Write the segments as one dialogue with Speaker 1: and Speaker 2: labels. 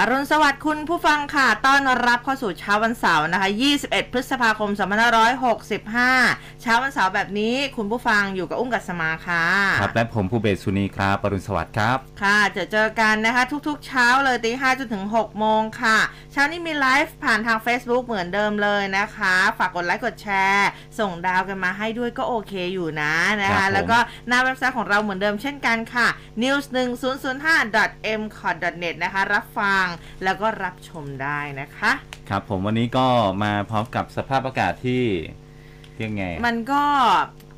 Speaker 1: อรุณสวัสดิ์คุณผู้ฟังค่ะ ต้อนรับเข้าสู่เช้าวันเสาร์นะคะ 21 พฤษภาคม 2565 เช้าวันเสาร์แบบนี้คุณผู้ฟังอยู่กับอุ้งกัสมาค่ะ
Speaker 2: ครับ และผมภูเบศสุนีครับปรุณสวัสดิ์ครับ
Speaker 1: ค่ะ จะเจอกันนะคะทุกๆ เช้าเลยตีห้าจนถึง 6 โมงค่ะ เช้านี้มีไลฟ์ผ่านทาง Facebook เหมือนเดิมเลยนะคะ ฝากกดไลค์กดแชร์ ส่งดาวกันมาให้ด้วยก็โอเคอยู่นะคะ
Speaker 2: นะ
Speaker 1: ครั
Speaker 2: บผม
Speaker 1: แล้วก็หน้าเว็บไซต์ของเราเหมือนเดิมเช่นกันค่ะ news 1 0 0 5 m c o t net นะคะ รับฟังแล้วก็รับชมได้นะคะ
Speaker 2: ครับผมวันนี้ก็มาพร้อมกับสภาพอากาศที่ยังไง
Speaker 1: มันก็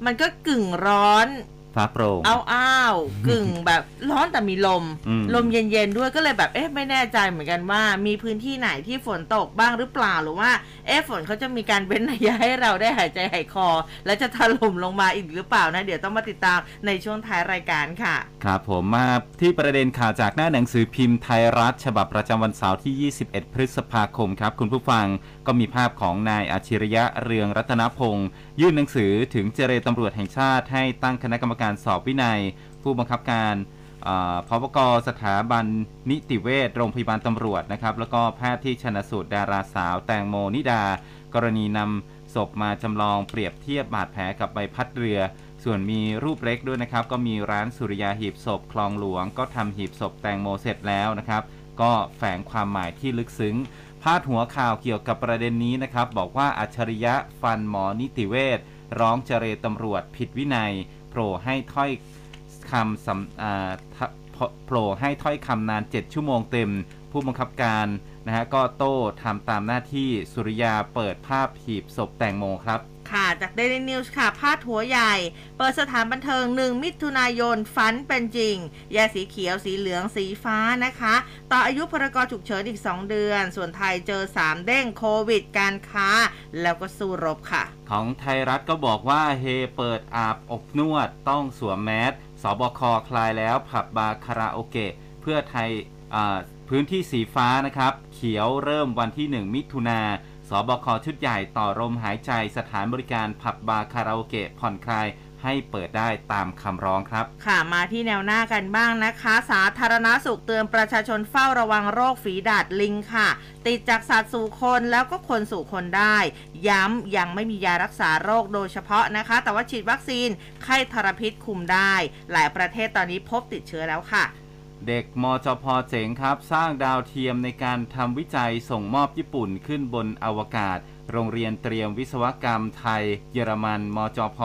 Speaker 1: มันก็กึ่งร้อน
Speaker 2: ฟ้าโปร่ง
Speaker 1: อ้าวอ้าวกึ่งแบบร้อนแต่มีลม
Speaker 2: อืม
Speaker 1: ลมเย็นๆด้วยก็เลยแบบเอ๊ะไม่แน่ใจเหมือนกันว่า มีพื้นที่ไหนที่ฝนตกบ้างหรือเปล่าหรือว่าเอ๊ะฝนเขาจะมีการเว้นระยะให้เราได้หายใจหายคอ แล้วจะถล่มลงมาอีกหรือเปล่านะ เดี๋ยวต้องมาติดตามในช่วงท้ายรายการค่ะ
Speaker 2: ครับผมมาที่ประเด็นข่าวจากหน้าหนังสือพิมพ์ไทยรัฐ ฉบับประจำวันเสาร์ที่ 21 พฤษภาคมครับ คุณผู้ฟัง ก็มีภาพของนายอาชิริยะเรืองรัตนพงศ์ยื่นหนังสือถึงเจรตำรวจแห่งชาติ ให้ตั้งคณะกรรมการสอบวินัย ผู้บังคับการพบกสถาบันนิติเวชโรงพยาบาลตำรวจนะครับ แล้วก็แพทย์ที่ชนสูตรดาราสาวแตงโมนิดา กรณีนำศพมาจำลองเปรียบเทียบบาดแผลกับใบพัดเรือ ส่วนมีรูปเล็กด้วยนะครับ ก็มีร้านสุริยาหีบศพคลองหลวง ก็ทำหีบศพแตงโมเสร็จแล้วนะครับ ก็แฝงความหมายที่ลึกซึ้งาดหัวข่าวเกี่ยวกับประเด็นนี้นะครับ บอกว่าอัจฉริยะฟันหมอนิติเวชร้องเจรตำรวจผิดวินัยโผล่ให้ถ้อยคำสำโผล่ให้ถ้อยคำนาน 7 ชั่วโมงเต็ม ผู้บังคับการนะฮะก็โต้ทำตามหน้าที่สุริยาเปิดภาพหีบศพแตงโมครับ
Speaker 1: ค่ะจาก Daily News ค่ะ พาดหัวใหญ่ เปิดสถานบันเทิง 1 มิถุนายนฝันเป็นจริงแยสีเขียวสีเหลืองสีฟ้านะคะ ต่ออายุพรกฉุกเฉินอีก 2 เดือน ส่วนไทยเจอ 3 เด้งโควิด การค้า แล้วก็สู้รบค่ะ
Speaker 2: ของไทยรัฐก็บอกว่าเฮเปิดอาบอบนวดต้องสวมแมสสบคคลายแล้วผับบาร์คาราโอเกะเพื่อไทยพื้นที่สีฟ้านะครับ เขียวเริ่มวันที่ 1 มิถุนา สบคชุดใหญ่ต่อลมหายใจสถานบริการผับบาร์คาราโอเกะผ่อนคลายให้เปิดได้ตามคำร้องครับ
Speaker 1: ค่ะมาที่แนวหน้ากันบ้างนะคะ สาธารณาสุขเตือนประชาชนเฝ้าระวังโรคฝีดาดลิงค่ะ ติดจากสัตว์สู่คนแล้วก็คนสู่คนได้ ย้ำยังไม่มียารักษาโรคโดยเฉพาะนะคะ แต่ว่าฉีดวัคซีนไข้ทรพิษคุมได้ หลายประเทศตอนนี้พบติดเชื้อแล้วค่ะ
Speaker 2: เด็กมจพเจ๋งครับ สร้างดาวเทียมในการทำวิจัยส่งมอบญี่ปุ่นขึ้นบนอวกาศ โรงเรียนเตรียมวิศวกรรมไทย เยอรมันมจพ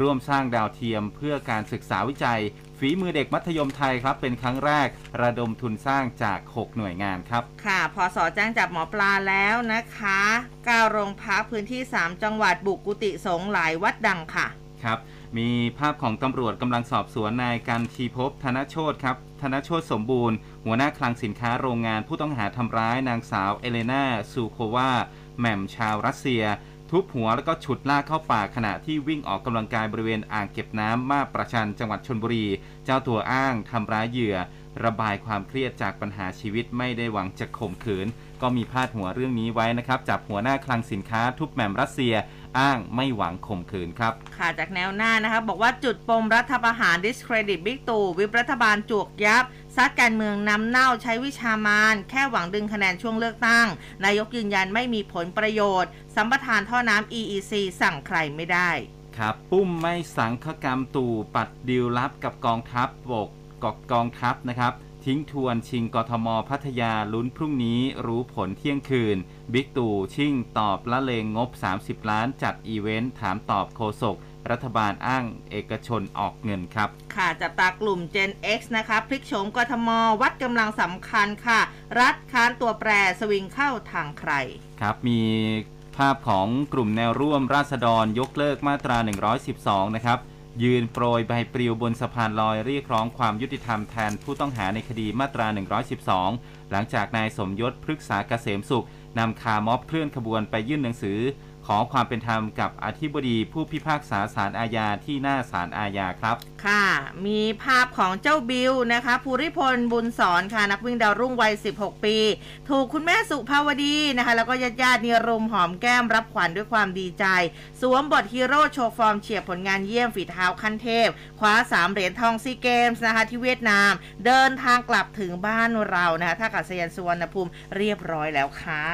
Speaker 2: ร่วมสร้างดาวเทียมเพื่อการศึกษาวิจัย ฝีมือเด็กมัธยมไทยครับ เป็นครั้งแรกระดมทุนสร้างจาก 6 หน่วยงานครับ
Speaker 1: ค่ะ พอสอแจ้งจับหมอปลาแล้วนะคะ9โรงพักพื้นที่ 3 จังหวัดบุกกุฏิสงฆ์หลายวัดดังค่ะ
Speaker 2: ครับ มีภาพของตำรวจกำลังสอบสวนนายกันทีพบธนโชตครับธนโชตสมบูรณ์ หัวหน้าคลังสินค้าโรงงานผู้ต้องหาทำร้ายนางสาวเอเลนาซูโควาแหม่มชาวรัสเซีย ทุบหัวแล้วก็ฉุดลากเข้าป่าขณะที่วิ่งออกกำลังกายบริเวณอ่างเก็บน้ำมาประชันจังหวัดชนบุรี เจ้าตัวอ้างทำร้ายเหยื่อ ระบายความเครียดจากปัญหาชีวิตไม่ได้หวังจะข่มขืน ก็มีพาดหัวเรื่องนี้ไว้นะครับจับหัวหน้าคลังสินค้าทุบแหม่มรัสเซีย อ้างไม่หวังข่มขืนครับ
Speaker 1: ค่ะจากแนวหน้านะคะบอกว่าจุดปมรัฐประหาร discredit บิ๊กตู่วิปรัฐบาลจวกยับซัดการเมืองน้ำเน่าใช้วิชามารแค่หวังดึงคะแนนช่วงเลือกตั้ง นายกฯ ยืนยันไม่มีผลประโยชน์ สัมปทานท่อน้ำ EEC สั่งใครไม่ได้
Speaker 2: ครับป้อมไม่สังฆกรรมตู่ปัดดีลลับกับกองทัพบกกอกกองทัพนะครับ ทิ้งทวนชิงกทมพัทยาลุ้นพรุ่งนี้รู้ผลเที่ยงคืน บิ๊กตู่ชิ่งตอบละเลงงบ 30 ล้านจัดอีเวนต์ถามตอบโฆษกรัฐบาลอ้างเอกชนออกเงินครับ
Speaker 1: ค่ะจับตากลุ่ม Gen X นะคะพลิกโฉมกทม วัดกำลังสำคัญค่ะ รัฐค้านตัวแปรสวิงเข้าทางใคร
Speaker 2: ครับมีภาพของกลุ่มแนวร่วมราษฎรยกเลิกมาตรา 112 นะครับ ยืนโปรยใบปลิวบนสะพานลอยเรียกร้องความยุติธรรมแทนผู้ต้องหาในคดีมาตรา 112 หลังจากนายสมยศพฤกษาเกษมสุขนำคาม็อบเคลื่อนขบวนไปยื่นหนังสือ อความเป็นธรรมกับอธิบดีผู้พิพากษาศาลอาญาที่หน้าศาลอาญาครับ
Speaker 1: ค่ะ มีภาพของเจ้าบิวนะคะภูริพลบุญสอนค่ะนักวิ่งดาวรุ่งวัย 16 ปี ถูกคุณแม่สุภาวดีนะคะ แล้วก็ญาติญาติๆเนี่ยรุมหอมแก้มรับขวัญด้วยความดีใจ สวมบทฮีโร่โชว์ฟอร์มเฉียบผลงานเยี่ยมฝีเท้าขั้นเทพ คว้า 3 เหรียญทองซีเกมส์นะคะที่เวียดนาม เดินทางกลับถึงบ้านเรานะคะท่าอากาศยานสุวรรณภูมิเรียบร้อยแล้วค่ะ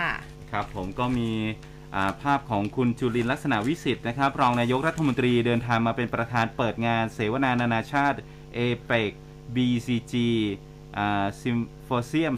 Speaker 2: ครับผมก็มีอ่า ภาพของคุณจุรินทร์ ลักษณวิศิษฏ์นะครับ รองนายกรัฐมนตรีเดินทางมาเป็นประธานเปิดงานเสวนานานาชาติเอเปก BCG Symposium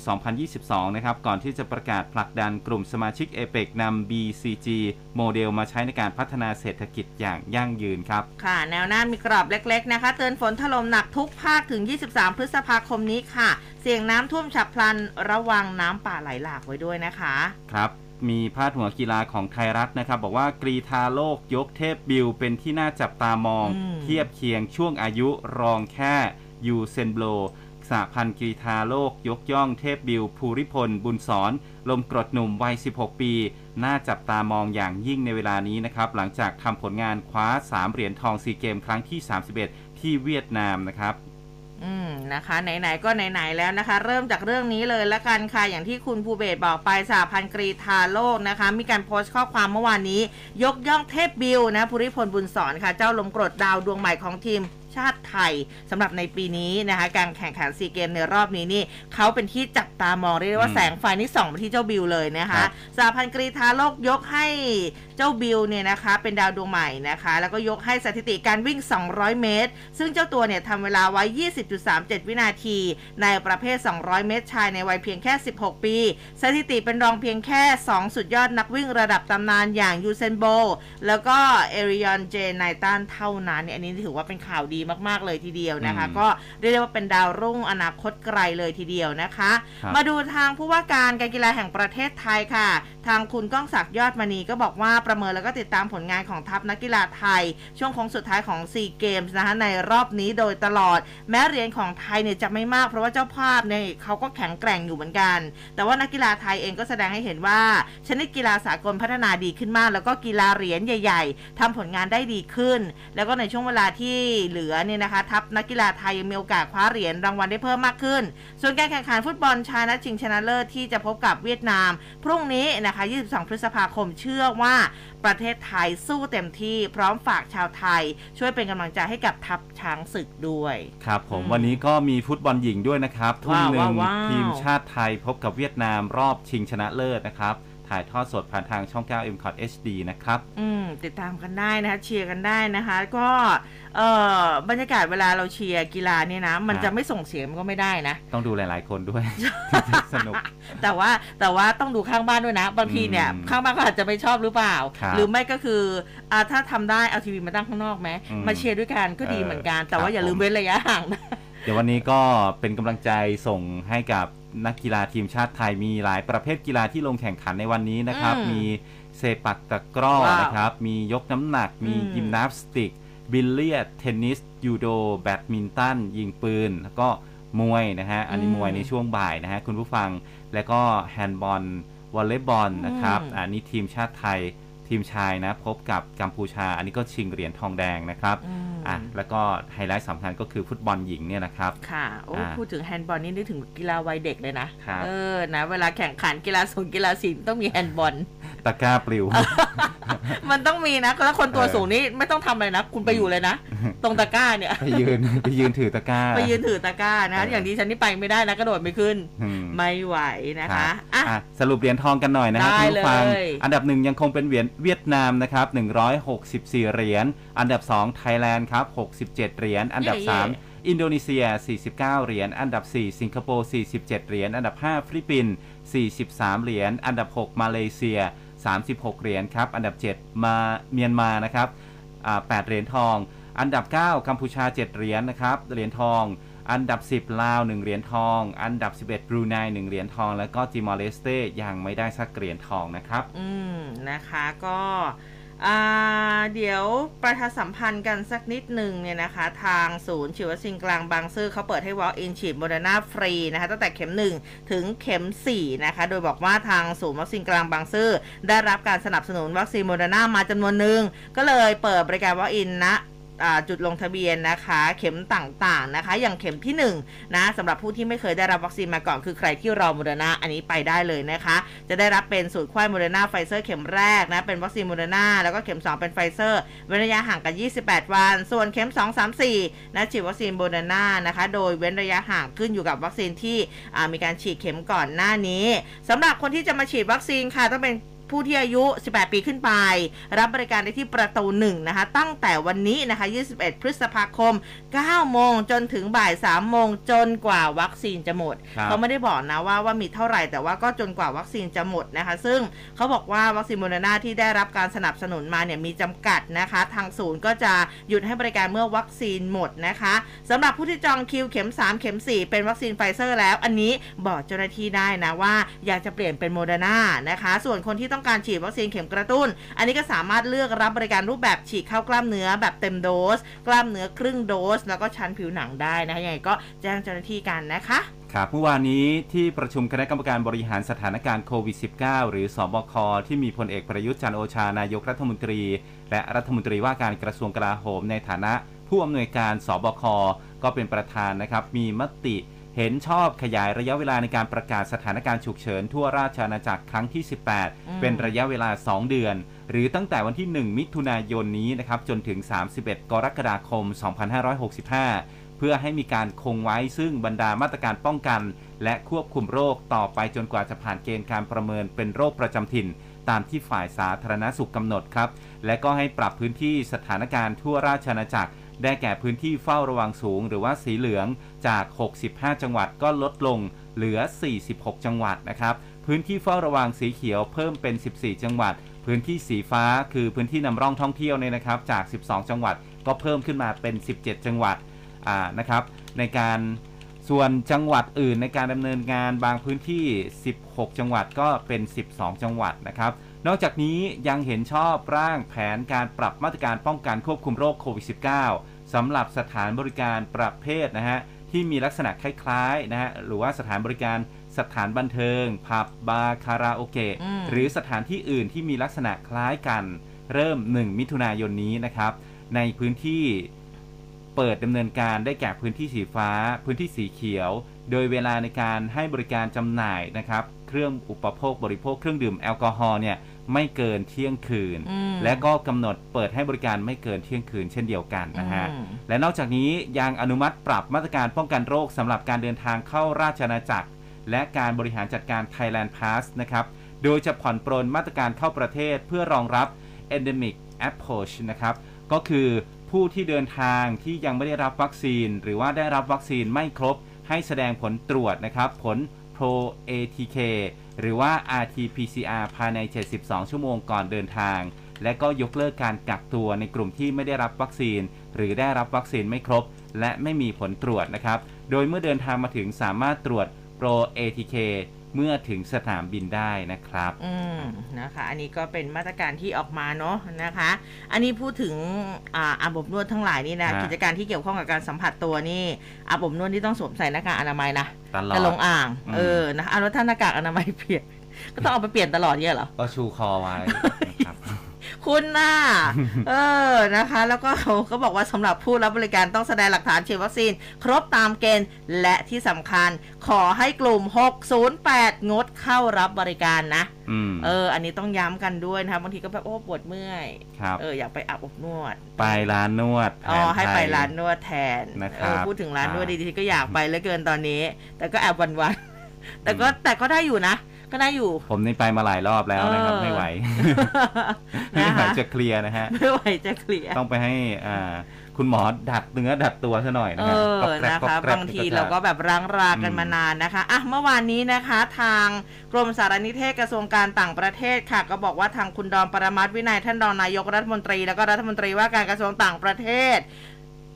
Speaker 2: 2022 นะครับ ก่อนที่จะประกาศผลักดันกลุ่มสมาชิกเอเปกนำ BCG โมเดลมาใช้ในการพัฒนาเศรษฐกิจอย่างยั่งยืนครับ
Speaker 1: ค่ะ แนวหน้ามีกรอบเล็ก ๆ นะคะ เตือนฝนถล่มหนักทุกภาคถึง 23 พฤษภาคมนี้ค่ะ เสี่ยงน้ำท่วมฉับพลัน ระวังน้ำป่าไหลหลากไว้ด้วยนะคะ
Speaker 2: ครับ มีพาดหัวกีฬาของไทยรัฐนะครับ บอกว่ากรีธาโลกยกเทพบิวเป็นที่น่าจับตามอง
Speaker 1: อืม
Speaker 2: เทียบเคียงช่วงอายุรองแค่ยูเซนโบลต์สหพันธ์กรีธาโลกยกย่องเทพบิวภูริพล บุญสอน ลมกรดหนุ่มวัย 16 ปี น่าจับตามองอย่างยิ่งในเวลานี้นะครับ หลังจากทำผลงานคว้า 3 เหรียญทองซีเกมส์ครั้งที่ 31 ที่เวียดนามนะครับ
Speaker 1: อืมนะคะไหนๆก็ไหนๆแล้วนะคะ เริ่มจากเรื่องนี้เลยละกันค่ะอย่างที่คุณภูเบศบอกไปสหพันธ์กรีธาโลกนะคะ มีการโพสต์ข้อความเมื่อวานนี้ ยกย่องเทพบิวนะภูริพลบุญสอนค่ะ เจ้าลมกรดดาวดวงใหม่ของทีม ชาติไทยสำหรับในปีนี้นะคะการแข่งขันซีเกมส์ในรอบนี้นี่เขาเป็นที่จับตามองเรียกได้ว่า
Speaker 2: อืม
Speaker 1: แสงไฟนี่ส่องไปที่เจ้าบิวเลยนะ
Speaker 2: คะ
Speaker 1: ครั
Speaker 2: บ
Speaker 1: สหพันธ์กรีธาโลกยกให้เจ้าบิวเนี่ยนะคะเป็นดาวดวงใหม่นะคะ แล้วก็ยกให้สถิติการวิ่ง 200 เมตร ซึ่งเจ้าตัวเนี่ยทำเวลาไว้ 20.37 วินาที ในประเภท 200 เมตรชายในวัยเพียงแค่ 16 ปี สถิติเป็นรองเพียงแค่ 2 สุดยอดนักวิ่งระดับตำนานอย่างยูเซนโบลต์แล้วก็เอร์ริยอน ไนตันเท่านั้นเนี่ยอันนี้ถือว่าเป็นข่าวดีมากๆเลยทีเดียวนะคะ
Speaker 2: อืม
Speaker 1: ก็เรียกได้ว่าเป็นดาวรุ่งอนาคตไกลเลยทีเดียวนะคะ
Speaker 2: ครับ
Speaker 1: มาดูทางผู้ว่าการการกีฬาแห่งประเทศไทยค่ะ ทางคุณก้องศักดิ์ยอดมณีก็บอกว่าประเมินแล้วก็ติดตามผลงานของทัพนักกีฬาไทย ช่วงโค้งสุดท้ายของซีเกมส์นะคะในรอบนี้โดยตลอด แม้เหรียญของไทยเนี่ยจะไม่มากเพราะว่าเจ้าภาพเนี่ยเขาก็แข็งแกร่งอยู่เหมือนกัน แต่ว่านักกีฬาไทยเองก็แสดงให้เห็นว่า ชนิดกีฬาสากลพัฒนาดีขึ้นมาก แล้วก็กีฬาเหรียญใหญ่ ๆทำผลงานได้ดีขึ้น แล้วก็ในช่วงเวลาที่เหลือเนี่ยนะคะ ทัพนักกีฬาไทยยังมีโอกาสคว้าเหรียญรางวัลได้เพิ่มมากขึ้น ส่วนการแข่งขันฟุตบอลชายนัดชิงชนะเลิศที่จะพบกับเวียดนาม พรุ่งนี้นะคะ 22 พฤษภาคมเชื่อว่าประเทศไทยสู้เต็มที่พร้อมฝากชาวไทย ช่วยเป็นกำลังใจให้กับทัพช้างศึกด้วย
Speaker 2: ครับผม
Speaker 1: อืม
Speaker 2: วันนี้ก็มีฟุตบอลหญิงด้วยนะครับ ทุ่ม
Speaker 1: ว้าว
Speaker 2: หนึ่ง
Speaker 1: ว้าว
Speaker 2: ทีมชาติไทยพบกับเวียดนามรอบชิงชนะเลิศนะครับ ถ่ายทอดสดผ่านทางช่อง 9 m c o t HD นะครับ
Speaker 1: อืม ติดตามกันได้นะคะ เชียร์กันได้นะคะ ก็เอ่อบรรยากาศเวลาเราเชียร์กีฬาเนี่ยนะ มัน
Speaker 2: ครับ
Speaker 1: จะไม่ส่งเสียงมันก็ไม่ได้นะ
Speaker 2: ต้องดูหลาย ๆ คนด้วย สนุก
Speaker 1: แต่ว่าแต่ว่าต้องดูข้างบ้านด้วยนะ บางทีเนี่ย
Speaker 2: อืม
Speaker 1: ข้างบ้านก็อาจจะไม่ชอบหรือเปล่า
Speaker 2: ครับ
Speaker 1: หรือไม่ก็คืออ่าถ้าทำได้เอาทีวีมาตั้งข้างนอกไหม
Speaker 2: อืม
Speaker 1: มาเชียร์ด้วยกันก็ดี
Speaker 2: เออ
Speaker 1: เหมือนกัน แต่
Speaker 2: ครั
Speaker 1: ว่า
Speaker 2: บ
Speaker 1: อย่าลืม
Speaker 2: ผม
Speaker 1: เว้นระยะห่างนะ
Speaker 2: เดี๋ยววันนี้ก็เป็นกำลังใจส่งให้กับนักกีฬาทีมชาติไทยมีหลายประเภทกีฬาที่ลงแข่งขันในวันนี้นะครับ
Speaker 1: อืม
Speaker 2: มีเซปักตะกร้อ
Speaker 1: ว้าว
Speaker 2: นะครับ มียกน้ำหนัก มี
Speaker 1: อืม
Speaker 2: ยิมนาสติก บิลเลียด เทนนิส ยูโด แบดมินตัน ยิงปืน แล้วก็มวยนะฮะ อันนี้
Speaker 1: อืม
Speaker 2: มวยในช่วงบ่ายนะฮะ คุณผู้ฟัง แล้วก็แฮนด์บอล วอลเลย์บอลนะครับ
Speaker 1: อืม
Speaker 2: อันนี้ทีมชาติไทย ทีมชายนะพบกับกัมพูชา อันนี้ก็ชิงเหรียญทองแดงนะครับ
Speaker 1: อืม
Speaker 2: อะแล้วก็ไฮไลท์สำคัญก็คือฟุตบอลหญิงเนี่ยนะครับ
Speaker 1: ค่ะโอ้
Speaker 2: อ่า
Speaker 1: พูดถึงแฮนด์บอลนี่นึกถึงกีฬาวัยเด็กเลยนะครับเออนะเวลาแข่งขันกีฬาสูงกีฬาศิลป์ต้องมีแฮนด์บอล
Speaker 2: ตะกร้าปลิว
Speaker 1: มันต้องมีนะแล้วคนตัวสูงนี่ไม่ต้องทำอะไรนะ คุณไปอยู่เลยนะ ตรงตะกร้าเนี่ย
Speaker 2: ไปยืนไปยืนถือตะกร้า
Speaker 1: ไปยืนถือตะกร้านะ
Speaker 2: เออ
Speaker 1: อ
Speaker 2: อย่าง
Speaker 1: ที่ฉันนี่ไปไม่ได้นะกระโดดไม่ขึ้น
Speaker 2: อืม
Speaker 1: ไม่ไหวนะ
Speaker 2: ครั
Speaker 1: คะ
Speaker 2: บ
Speaker 1: อะ
Speaker 2: อะสรุปเหรียญทองกันหน่อยนะฮะ
Speaker 1: ได้
Speaker 2: คุณผู้ฟัง
Speaker 1: เลย
Speaker 2: อันดับหนึ่งยังคงเป็นเหรียญเวียดนามนะครับ164เหรียญ อันดับ2ไทยแลนด์ครับ67เหรียญ อันดับ3อินโดนีเซีย 49 เหรียญ อันดับ 4 สิงคโปร์ 47 เหรียญ อันดับ 5 ฟิลิปปินส์ 43 เหรียญ อันดับ 6 มาเลเซีย 36 เหรียญครับ อันดับ 7 มาเมียนมานะครับ8เหรียญทอง อันดับ 9 กัมพูชา 7 เหรียญนะครับ เหรียญทอง อันดับ 10 ลาว 1 เหรียญทอง อันดับ 11บรูไน1เหรียญทอง แล้วก็ติมอร์เลสเต้ยังไม่ได้สักเหรียญทองนะครับ
Speaker 1: อืม นะคะก็ เดี๋ยวประชาสัมพันธ์กันสักนิดหนึ่งเนี่ยนะคะ ทางศูนย์ฉีดวัคซีนกลางบางซื่อเขาเปิดให้ walk in ฉีดโมเดอร์นาฟรีนะคะ ตั้งแต่เข็ม 1 ถึงเข็ม 4 นะคะ โดยบอกว่าทางศูนย์วัคซีนกลางบางซื่อได้รับการสนับสนุนวัคซีนโมเดอร์นามาจำนวนหนึ่งก็เลยเปิดบริการ walk in ณอ่า จุดลงทะเบียนนะคะ เข็มต่างๆนะคะ อย่างเข็มที่1นะสำหรับผู้ที่ไม่เคยได้รับวัคซีนมาก่อนคือใครที่รอโมเดอร์นาอันนี้ไปได้เลยนะคะ จะได้รับเป็นสูตรไขว้โมเดอร์นาไฟเซอร์เข็มแรกนะเป็นวัคซีนโมเดอร์นาแล้วก็เข็ม 2 เป็นไฟเซอร์เว้นระยะห่างกัน 28 วัน ส่วนเข็ม 2 3 4นะฉีดวัคซีนโมเดอร์นานะคะ โดยเว้นระยะห่างขึ้นอยู่กับวัคซีนที่มีการฉีดเข็มก่อนหน้านี้สำหรับคนที่จะมาฉีดวัคซีนค่ะต้องเป็น ผู้ที่อายุ 18 ปีขึ้นไป รับบริการได้ที่ประตู1นะคะ ตั้งแต่วันนี้นะคะ 21 พฤษภาคม 9 โมงจนถึงบ่าย 3 โมงจนกว่าวัคซีนจะหมด
Speaker 2: ครับ
Speaker 1: เขาไม่ได้บอกนะว่าว่ามีเท่าไหร่แต่ว่าก็จนกว่าวัคซีนจะหมดนะคะ ซึ่งเขาบอกว่าวัคซีนโมเดอร์นาที่ได้รับการสนับสนุนมาเนี่ยมีจำกัดนะคะ ทางศูนย์ก็จะหยุดให้บริการเมื่อวัคซีนหมดนะคะสำหรับผู้ที่จองคิวเข็ม 3 เข็ม 4 เป็นวัคซีนไฟเซอร์แล้ว อันนี้บอกเจ้าหน้าที่ได้นะว่าอยากจะเปลี่ยนเป็นโมเดอร์นานะคะ ส่วนคนที่ต้องการฉีดวัคซีนเข็มกระตุ้น อันนี้ก็สามารถเลือกรับบริการรูปแบบฉีดเข้ากล้ามเนื้อแบบเต็มโดส กล้ามเนื้อครึ่งโดส แล้วก็ชั้นผิวหนังได้นะคะยังไงก็แจ้งเจ้าหน้าที่กันนะคะ
Speaker 2: ครับเมื่อวานนี้ที่ประชุมคณะกรรมการบริหารสถานการณ์โควิด -19 หรือสอบคที่มีพลเอกประยุทธ์จันทร์โอชานายกรัฐมนตรี และรัฐมนตรีว่าการกระทรวงกลาโหมในฐานะผู้อำนวยการสบคก็เป็นประธานนะครับ มีมติ เห็นชอบขยายระยะเวลาในการประกาศสถานการณ์ฉุกเฉินทั่วราชอาณาจักรครั้งที่
Speaker 1: อืม
Speaker 2: 18 เป็นระยะเวลา 2 เดือน หรือตั้งแต่วันที่ 1 มิถุนายนนี้นะครับจนถึง 31 กรกฎาคม 2565 เพื่อให้มีการคงไว้ซึ่งบรรดามาตรการป้องกัน และควบคุมโรคต่อไปจนกว่าจะผ่านเกณฑ์การประเมินเป็นโรคประจำถิ่น ตามที่ฝ่ายสาธารณสุขกำหนดครับ และก็ให้ปรับพื้นที่สถานการณ์ทั่วราชอาณาจักรได้แก่พื้นที่เฝ้าระวังสูงหรือว่าสีเหลือง จาก 65 จังหวัดก็ลดลงเหลือ 46 จังหวัดนะครับ พื้นที่เฝ้าระวังสีเขียวเพิ่มเป็น 14 จังหวัด พื้นที่สีฟ้าคือพื้นที่นำร่องท่องเที่ยวเนี่ยนะครับ จาก 12 จังหวัดก็เพิ่มขึ้นมาเป็น 17 จังหวัดนะครับ ในการส่วนจังหวัดอื่นในการดำเนินงานบางพื้นที่ 16 จังหวัดก็เป็น 12 จังหวัดนะครับนอกจากนี้ยังเห็นชอบร่างแผนการปรับมาตรการป้องกันควบคุมโรคโควิด -19 สำหรับสถานบริการประเภทนะฮะ ที่มีลักษณะคล้ายๆนะฮะหรือว่าสถานบริการสถานบันเทิง ผับบาร์คาราโอเกะ
Speaker 1: อืม
Speaker 2: หรือสถานที่อื่นที่มีลักษณะคล้ายกัน เริ่ม 1 มิถุนายนนี้นะครับ ในพื้นที่เปิดดำเนินการได้แก่พื้นที่สีฟ้า พื้นที่สีเขียว โดยเวลาในการให้บริการจำหน่ายนะครับ เครื่องอุปโภคบริโภคเครื่องดื่มแอลกอฮอล์เนี่ย ไม่เกินเที่ยงคืน
Speaker 1: อืม
Speaker 2: และก็กำหนดเปิดให้บริการไม่เกินเที่ยงคืนเช่นเดียวกันนะฮะ
Speaker 1: อืม
Speaker 2: และนอกจากนี้ยังอนุมัติปรับมาตรการป้องกันโรคสำหรับการเดินทางเข้าราชอาณาจักร และการบริหารจัดการ Thailand Pass นะครับ โดยจะผ่อนปรนมาตรการเข้าประเทศเพื่อรองรับ Endemic Approach นะครับ ก็คือผู้ที่เดินทางที่ยังไม่ได้รับวัคซีน หรือว่าได้รับวัคซีนไม่ครบ ให้แสดงผลตรวจนะครับ ผล Pro ATK หรือว่า RT-PCR ภายใน 72 ชั่วโมงก่อนเดินทาง และก็ยกเลิกการกักตัวในกลุ่มที่ไม่ได้รับวัคซีน หรือได้รับวัคซีนไม่ครบ และไม่มีผลตรวจนะครับ โดยเมื่อเดินทางมาถึงสามารถตรวจ Pro ATK เมื่อถึงสนามบินได้นะครับ
Speaker 1: อืมนะคะ อันนี้ก็เป็นมาตรการที่ออกมาเนาะนะคะ อันนี้พูดถึงอ่าอาบอบนวดทั้งหลายนี่นะ
Speaker 2: ฮะ
Speaker 1: กิจการที่เกี่ยวข้องกับการสัมผัสตัวนี่อาบอบนวดที่ต้องสวมใส่หน้ากากอนามัยนะ
Speaker 2: ตลอ
Speaker 1: จะล
Speaker 2: ด
Speaker 1: งอ่าง
Speaker 2: อืม
Speaker 1: เออนะอะแล้วถ้าหน้ากากอนามัยเปลี่ยนก็ต้องเอาไปเปลี่ยนตลอดเนี่ยเหรอ
Speaker 2: ก็ชูคอไว้นะครับ
Speaker 1: คุณน่ะเออนะคะ แล้วก็เขาก็บอกว่าสำหรับผู้รับบริการต้องแสดงหลักฐานฉีดวัคซีน ครบตามเกณฑ์และที่สำคัญ ขอให้กลุ่ม 608 งดเข้ารับบริการนะ
Speaker 2: อืม
Speaker 1: เออ อันนี้ต้องย้ำกันด้วยนะคะบางทีก็แบบโอ้ปวดเมื่อย
Speaker 2: ครับ
Speaker 1: เอออยากไปอาบอบนวด
Speaker 2: ไปร้านนวด
Speaker 1: อ๋อ
Speaker 2: แผน
Speaker 1: ให้ไป
Speaker 2: ทย
Speaker 1: ร้านนวดแทน
Speaker 2: นะครับ
Speaker 1: เออพูดถึงร้านนวด
Speaker 2: อ่า
Speaker 1: ดีๆก็อยากไปเหลือเกินตอนนี้ แต่ก็แอบวันๆแต่ก็แต่ก็ได้อยู่นะ ก็ได้อยู่
Speaker 2: ผมนี่ไปมาหลายรอบแล้วนะครับ
Speaker 1: เออ
Speaker 2: ไม่ไหว ไม่
Speaker 1: นะ
Speaker 2: ไหว
Speaker 1: คะ
Speaker 2: จะเคลียร์นะฮะ
Speaker 1: ไม่ไหวจะเคลียร์
Speaker 2: ต้องไปให้อ่าคุณหมอดัดเนื้อดัดตัวซะหน่อยนะ
Speaker 1: เอ
Speaker 2: ฮะ
Speaker 1: อ
Speaker 2: ก๊อบแกรบ
Speaker 1: นะ
Speaker 2: ก๊อบ
Speaker 1: คะ
Speaker 2: แกร
Speaker 1: บางทีเราก็แบบร้างรากัน
Speaker 2: อืม
Speaker 1: มานานนะคะอะเมื่อวานนี้นะคะ ทางกรมสารนิเทศกระทรวงการต่างประเทศค่ะ ก็บอกว่าทางคุณดอนปรมัตถ์วินัยท่านรองนายกรัฐมนตรี แล้วก็รัฐมนตรีว่าการกระทรวงต่างประเทศ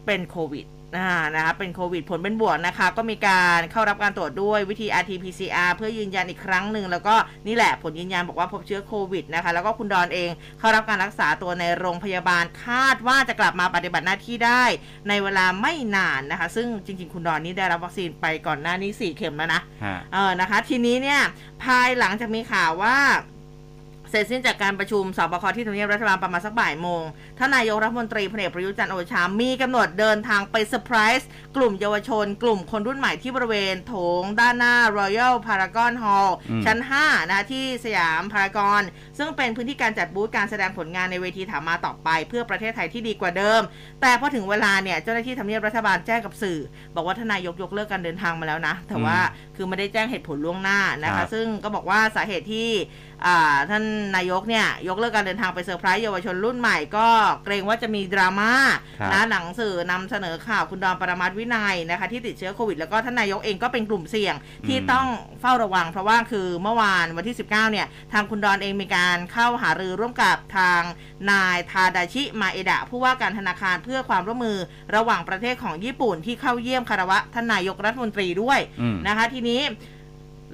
Speaker 1: เป็นโควิดอ่า นะคะเป็นโควิดผลเป็นบวกนะคะ ก็มีการเข้ารับการตรวจด้วยวิธี RT-PCR เพื่อยืนยันอีกครั้งหนึ่ง แล้วก็นี่แหละผลยืนยันบอกว่าพบเชื้อโควิดนะคะ แล้วก็คุณดอนเองเข้ารับการรักษาตัวในโรงพยาบาลคาดว่าจะกลับมาปฏิบัติหน้าที่ได้ ในเวลาไม่นานนะคะ ซึ่งจริง ๆ คุณดอนนี่ได้รับวัคซีนไปก่อนหน้านี้4เข็มแล้วนะ
Speaker 2: ฮะ
Speaker 1: เออนะคะ ทีนี้เนี่ยภายหลังจากมีข่าวว่า เสร็จสิ้นจากการประชุมสบคที่ทำเนียบรัฐบาลประมาณสักบ่ายโมงท่านนายกรัฐมนตรีพลเอกประยุทธ์จันทร์โอชา มีกำหนดเดินทางไปเซอร์ไพรส์กลุ่มเยาวชน กลุ่มคนรุ่นใหม่ที่บริเวณโถงด้านหน้า Royal Paragon Hall
Speaker 2: อืม
Speaker 1: ชั้น 5 นะที่สยามพารากอนซึ่งเป็นพื้นที่การจัดบูธการแสดงผลงานในเวทีถามมาตอบไป เพื่อประเทศไทยที่ดีกว่าเดิม แต่พอถึงเวลาเนี่ยเจ้าหน้าที่ทำเนียบรัฐบาลแจ้งกับสื่อ บอกว่าท่านนายกยกเลิกการเดินทางมาแล้วนะ แต่ว่าคือไม่ได้แจ้งเหตุผลล่วงหน้านะ
Speaker 2: ครั
Speaker 1: คะ
Speaker 2: บ
Speaker 1: ซึ่งก็บอกว่าสาเหตุที่อ่าท่านนายกเนี่ยยกเลิกการเดินทางไปเซอร์ไพรส์เยาวชนรุ่นใหม่ก็เกรงว่าจะมีดราม่า
Speaker 2: ครับ
Speaker 1: นะหลังสื่อนำเสนอข่าวคุณดอนปรมัตถ์วินัยนะคะที่ติดเชื้อโควิดแล้วก็ท่านนายกเองก็เป็นกลุ่มเสี่ยงที่
Speaker 2: อืม
Speaker 1: ต้องเฝ้าระวัง เพราะว่าคือเมื่อวานวันที่ 19เนี่ยทางคุณดอนเองมีการเข้าหารือร่วมกับทางนายทาดาชิมาเอดะผู้ว่าการธนาคารเพื่อความร่วมมือระหว่างประเทศของญี่ปุ่นที่เข้าเยี่ยมคารวะท่านนายกรัฐมนตรีด้วย
Speaker 2: อืม
Speaker 1: นะคะทีนี้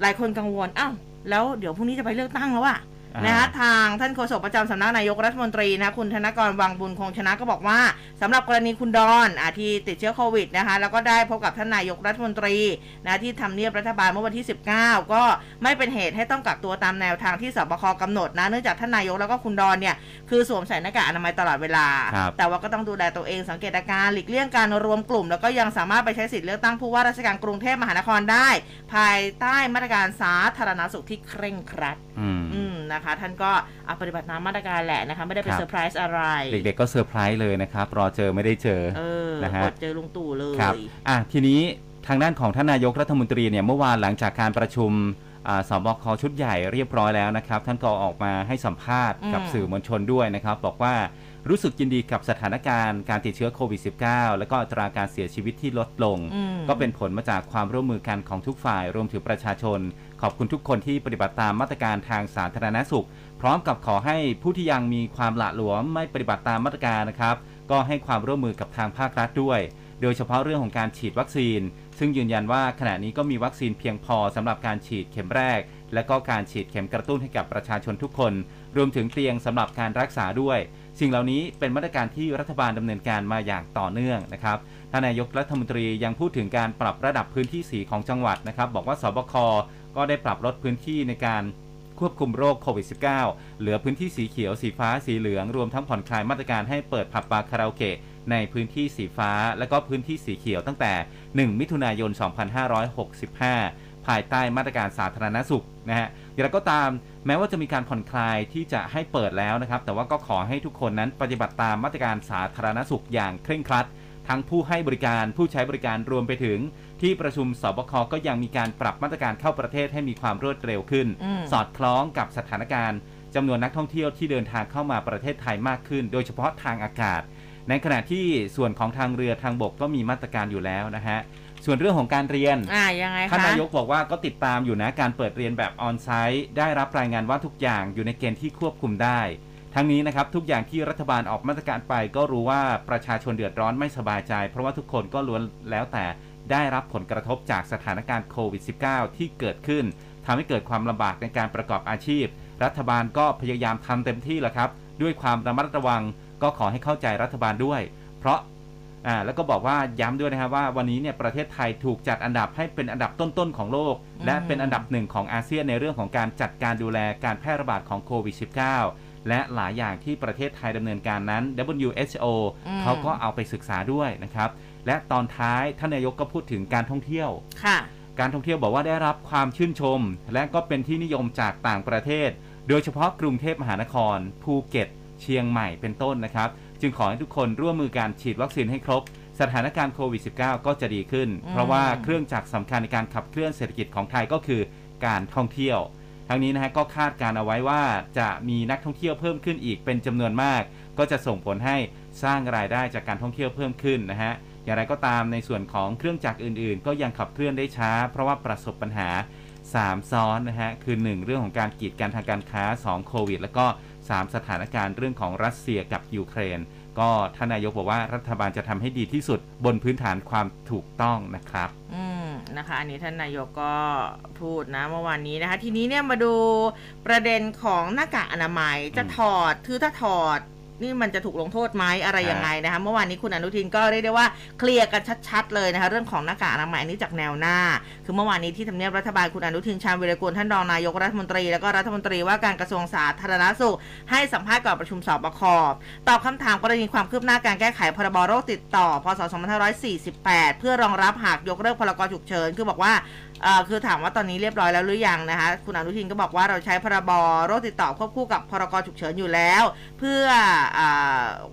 Speaker 1: หลายคนกังวลอ้าว แล้วเดี๋ยวพรุ่งนี้จะไปเลือกตั้งแล้วอะ
Speaker 2: อ่า น
Speaker 1: นะคะทางท่านโฆษกประจำสำนักนายกรัฐมนตรีนะคุณธนกรวังบุญคงชนะก็บอกว่าสำหรับกรณีคุณดอนอาที่ติดเชื้อโควิดนะคะแล้วก็ได้พบกับท่านนายกรัฐมนตรีนะที่ทำเนียบรัฐบาลเมื่อวันที่ 19 ก็ไม่เป็นเหตุให้ต้องกักตัวตามแนวทางที่สบคกำหนดนะเนื่องจากท่านนายกแล้วก็คุณดอนเนี่ยคือสวมใส่หน้ากากอนามัยตลอดเวลา
Speaker 2: ครับ
Speaker 1: แต่ว่าก็ต้องดูแลตัวเองสังเกตอาการหลีกเลี่ยงการรวมกลุ่ม แล้วก็ยังสามารถไปใช้สิทธิ์เลือกตั้งผู้ว่าราชการกรุงเทพมหานครได้ ภายใต้มาตรการสาธารณสุขที่เคร่งครัด
Speaker 2: อืม
Speaker 1: อืม นะคะ ท่านก็เอาปฏิบัติตามมาตรการแหละนะคะ ไม่ได้ไป
Speaker 2: ครับ
Speaker 1: เซอร์ไพรส์อะไร
Speaker 2: เด็กๆก็เซอร์ไพรส์เลยนะครับ รอเจอไม่ได้เจอ
Speaker 1: เออ
Speaker 2: นะฮะ
Speaker 1: อดเจอลุงตู่เลย
Speaker 2: ครับอะทีนี้ทางด้านของท่านนายกรัฐมนตรีเนี่ยเมื่อวานหลังจากการประชุมอ่า สบคชุดใหญ่เรียบร้อยแล้วนะครับ ท่านก็ออกมาให้สัมภาษณ์กับ
Speaker 1: อืม
Speaker 2: สื่อมวลชนด้วยนะครับ บอกว่ารู้สึกยินดีกับสถานการณ์การติดเชื้อโควิด -19 แล้วก็อัตราการเสียชีวิตที่ลดลง
Speaker 1: อืม
Speaker 2: ก็เป็นผลมาจากความร่วมมือกันของทุกฝ่าย รวมถึงประชาชน ขอบคุณทุกคนที่ปฏิบัติตามมาตรการทางสาธารณสุข พร้อมกับขอให้ผู้ที่ยังมีความหละหลวมไม่ปฏิบัติตามมาตรการนะครับ ก็ให้ความร่วมมือกับทางภาครัฐด้วย โดยเฉพาะเรื่องของการฉีดวัคซีน ซึ่งยืนยันว่าขณะนี้ก็มีวัคซีนเพียงพอสำหรับการฉีดเข็มแรก และก็การฉีดเข็มกระตุ้นให้กับประชาชนทุกคน รวมถึงเตียงสำหรับการรักษาด้วย สิ่งเหล่านี้เป็นมาตรการที่รัฐบาลดำเนินการมาอย่างต่อเนื่องนะครับท่านนายกรัฐมนตรียังพูดถึงการปรับระดับพื้นที่สีของจังหวัดนะครับ บอกว่าสบคก็ได้ปรับลดพื้นที่ในการควบคุมโรคโควิด -19 เหลือพื้นที่สีเขียว สีฟ้า สีเหลือง รวมทั้งผ่อนคลายมาตรการให้เปิดผับบาร์คาราโอเกะ ในพื้นที่สีฟ้าและก็พื้นที่สีเขียวตั้งแต่ 1 มิถุนายน 2565 ภายใต้มาตรการสาธารณสุขนะฮะอย่างไรก็ตามแม้ว่าจะมีการผ่อนคลายที่จะให้เปิดแล้วนะครับ แต่ว่าก็ขอให้ทุกคนนั้นปฏิบัติตามมาตรการสาธารณสุขอย่างเคร่งครัด ทั้งผู้ให้บริการผู้ใช้บริการรวมไปถึง ที่ประชุมสบคก็ยังมีการปรับมาตรการเข้าประเทศให้มีความรวดเร็วขึ้น
Speaker 1: อืม
Speaker 2: สอดคล้องกับสถานการณ์จำนวนนักท่องเที่ยวที่เดินทางเข้ามาประเทศไทยมากขึ้น โดยเฉพาะทางอากาศ ในขณะที่ส่วนของทางเรือทางบกก็มีมาตรการอยู่แล้วนะฮะ ส่วนเรื่องของการเรียน
Speaker 1: อ่ายังไงคะ
Speaker 2: ท่านนายกบอกว่าก็ติดตามอยู่นะการเปิดเรียนแบบออนไซต์ได้รับรายงานว่าทุกอย่างอยู่ในเกณฑ์ที่ควบคุมได้ ทั้งนี้นะครับทุกอย่างที่รัฐบาลออกมาตรการไป ก็รู้ว่าประชาชนเดือดร้อนไม่สบายใจ เพราะว่าทุกคนก็ล้วนแล้วแต่ได้รับผลกระทบจากสถานการณ์โควิด -19 ที่เกิดขึ้นทำให้เกิดความลำบากในการประกอบอาชีพ รัฐบาลก็พยายามทำเต็มที่แหละครับ ด้วยความระมัดระวัง ก็ขอให้เข้าใจรัฐบาลด้วย เพราะอ่าแล้วก็บอกว่าย้ำด้วยนะครับว่าวันนี้เนี่ยประเทศไทยถูกจัดอันดับให้เป็นอันดับต้นๆของโลก
Speaker 1: อืม
Speaker 2: และเป็นอันดับหนึ่งของอาเซียนในเรื่องของการจัดการดูแลการแพร่ระบาดของโควิด -19 และหลายอย่างที่ประเทศไทยดำเนินการนั้น WHO
Speaker 1: อืม
Speaker 2: เขาก็เอาไปศึกษาด้วยนะครับ และตอนท้ายท่านนายกก็พูดถึงการท่องเที่ยว
Speaker 1: ค่ะ
Speaker 2: การท่องเที่ยวบอกว่าได้รับความชื่นชม และก็เป็นที่นิยมจากต่างประเทศ โดยเฉพาะกรุงเทพมหานคร ภูเก็ต เชียงใหม่เป็นต้นนะครับ จึงขอให้ทุกคนร่วมมือการฉีดวัคซีนให้ครบ สถานการณ์โควิด -19 ก็จะดีขึ้น
Speaker 1: อืม
Speaker 2: เพราะว่าเครื่องจักรสำคัญในการขับเคลื่อนเศรษฐกิจของไทยก็คือการท่องเที่ยวทั้งนี้นะฮะก็คาดการเอาไว้ว่าจะมีนักท่องเที่ยวเพิ่มขึ้นอีกเป็นจำนวนมาก ก็จะส่งผลให้สร้างรายได้จากการท่องเที่ยวเพิ่มขึ้นนะฮะอย่างไรก็ตามในส่วนของเครื่องจักรอื่นๆ ก็ยังขับเคลื่อนได้ช้า เพราะว่าประสบปัญหา 3 ซ้อนนะฮะคือ 1 เรื่องของการกีดกันทางการค้า 2 โควิด แล้วก็ 3 สถานการณ์เรื่องของรัสเซียกับยูเครน ก็ท่านนายกบอกว่ารัฐบาลจะทำให้ดีที่สุดบนพื้นฐานความถูกต้องนะครับ
Speaker 1: อืมนะคะอันนี้ท่านนายกก็พูดนะเมื่อวานนี้นะคะ ทีนี้เนี่ยมาดูประเด็นของหน้ากากอนามัยจะถอดคือถ้าถอด นี่มันจะถูกลงโทษไหมอะไร
Speaker 2: ฮะ
Speaker 1: ยังไงนะคะเมื่อวานนี้คุณอนุทินก็เรียกได้ว่าเคลียร์กันชัด ๆ เลยนะคะเรื่องของหน้ากากอนามัยอันนี้จากแนวหน้า คือเมื่อวานนี้ที่ทำเนียบรัฐบาลคุณอนุทินชาญวิรกูลท่านรองนายกรัฐมนตรีแล้วก็รัฐมนตรีว่าการกระทรวงสาธารณสุข ให้สัมภาษณ์ก่อนประชุมสบคตอบคำถามกรณีความคืบหน้าการแก้ไขพรบโรคติดต่อพศ2548 เพื่อรองรับหากยกเลิกพรกฉุกเฉินคือบอกว่าเอ่อ คือถามว่าตอนนี้เรียบร้อยแล้วหรือยังนะคะ คุณอนุทินก็บอกว่าเราใช้พรบโรคติดต่อควบคู่กับพรกฉุกเฉินอยู่แล้ว เพื่ออ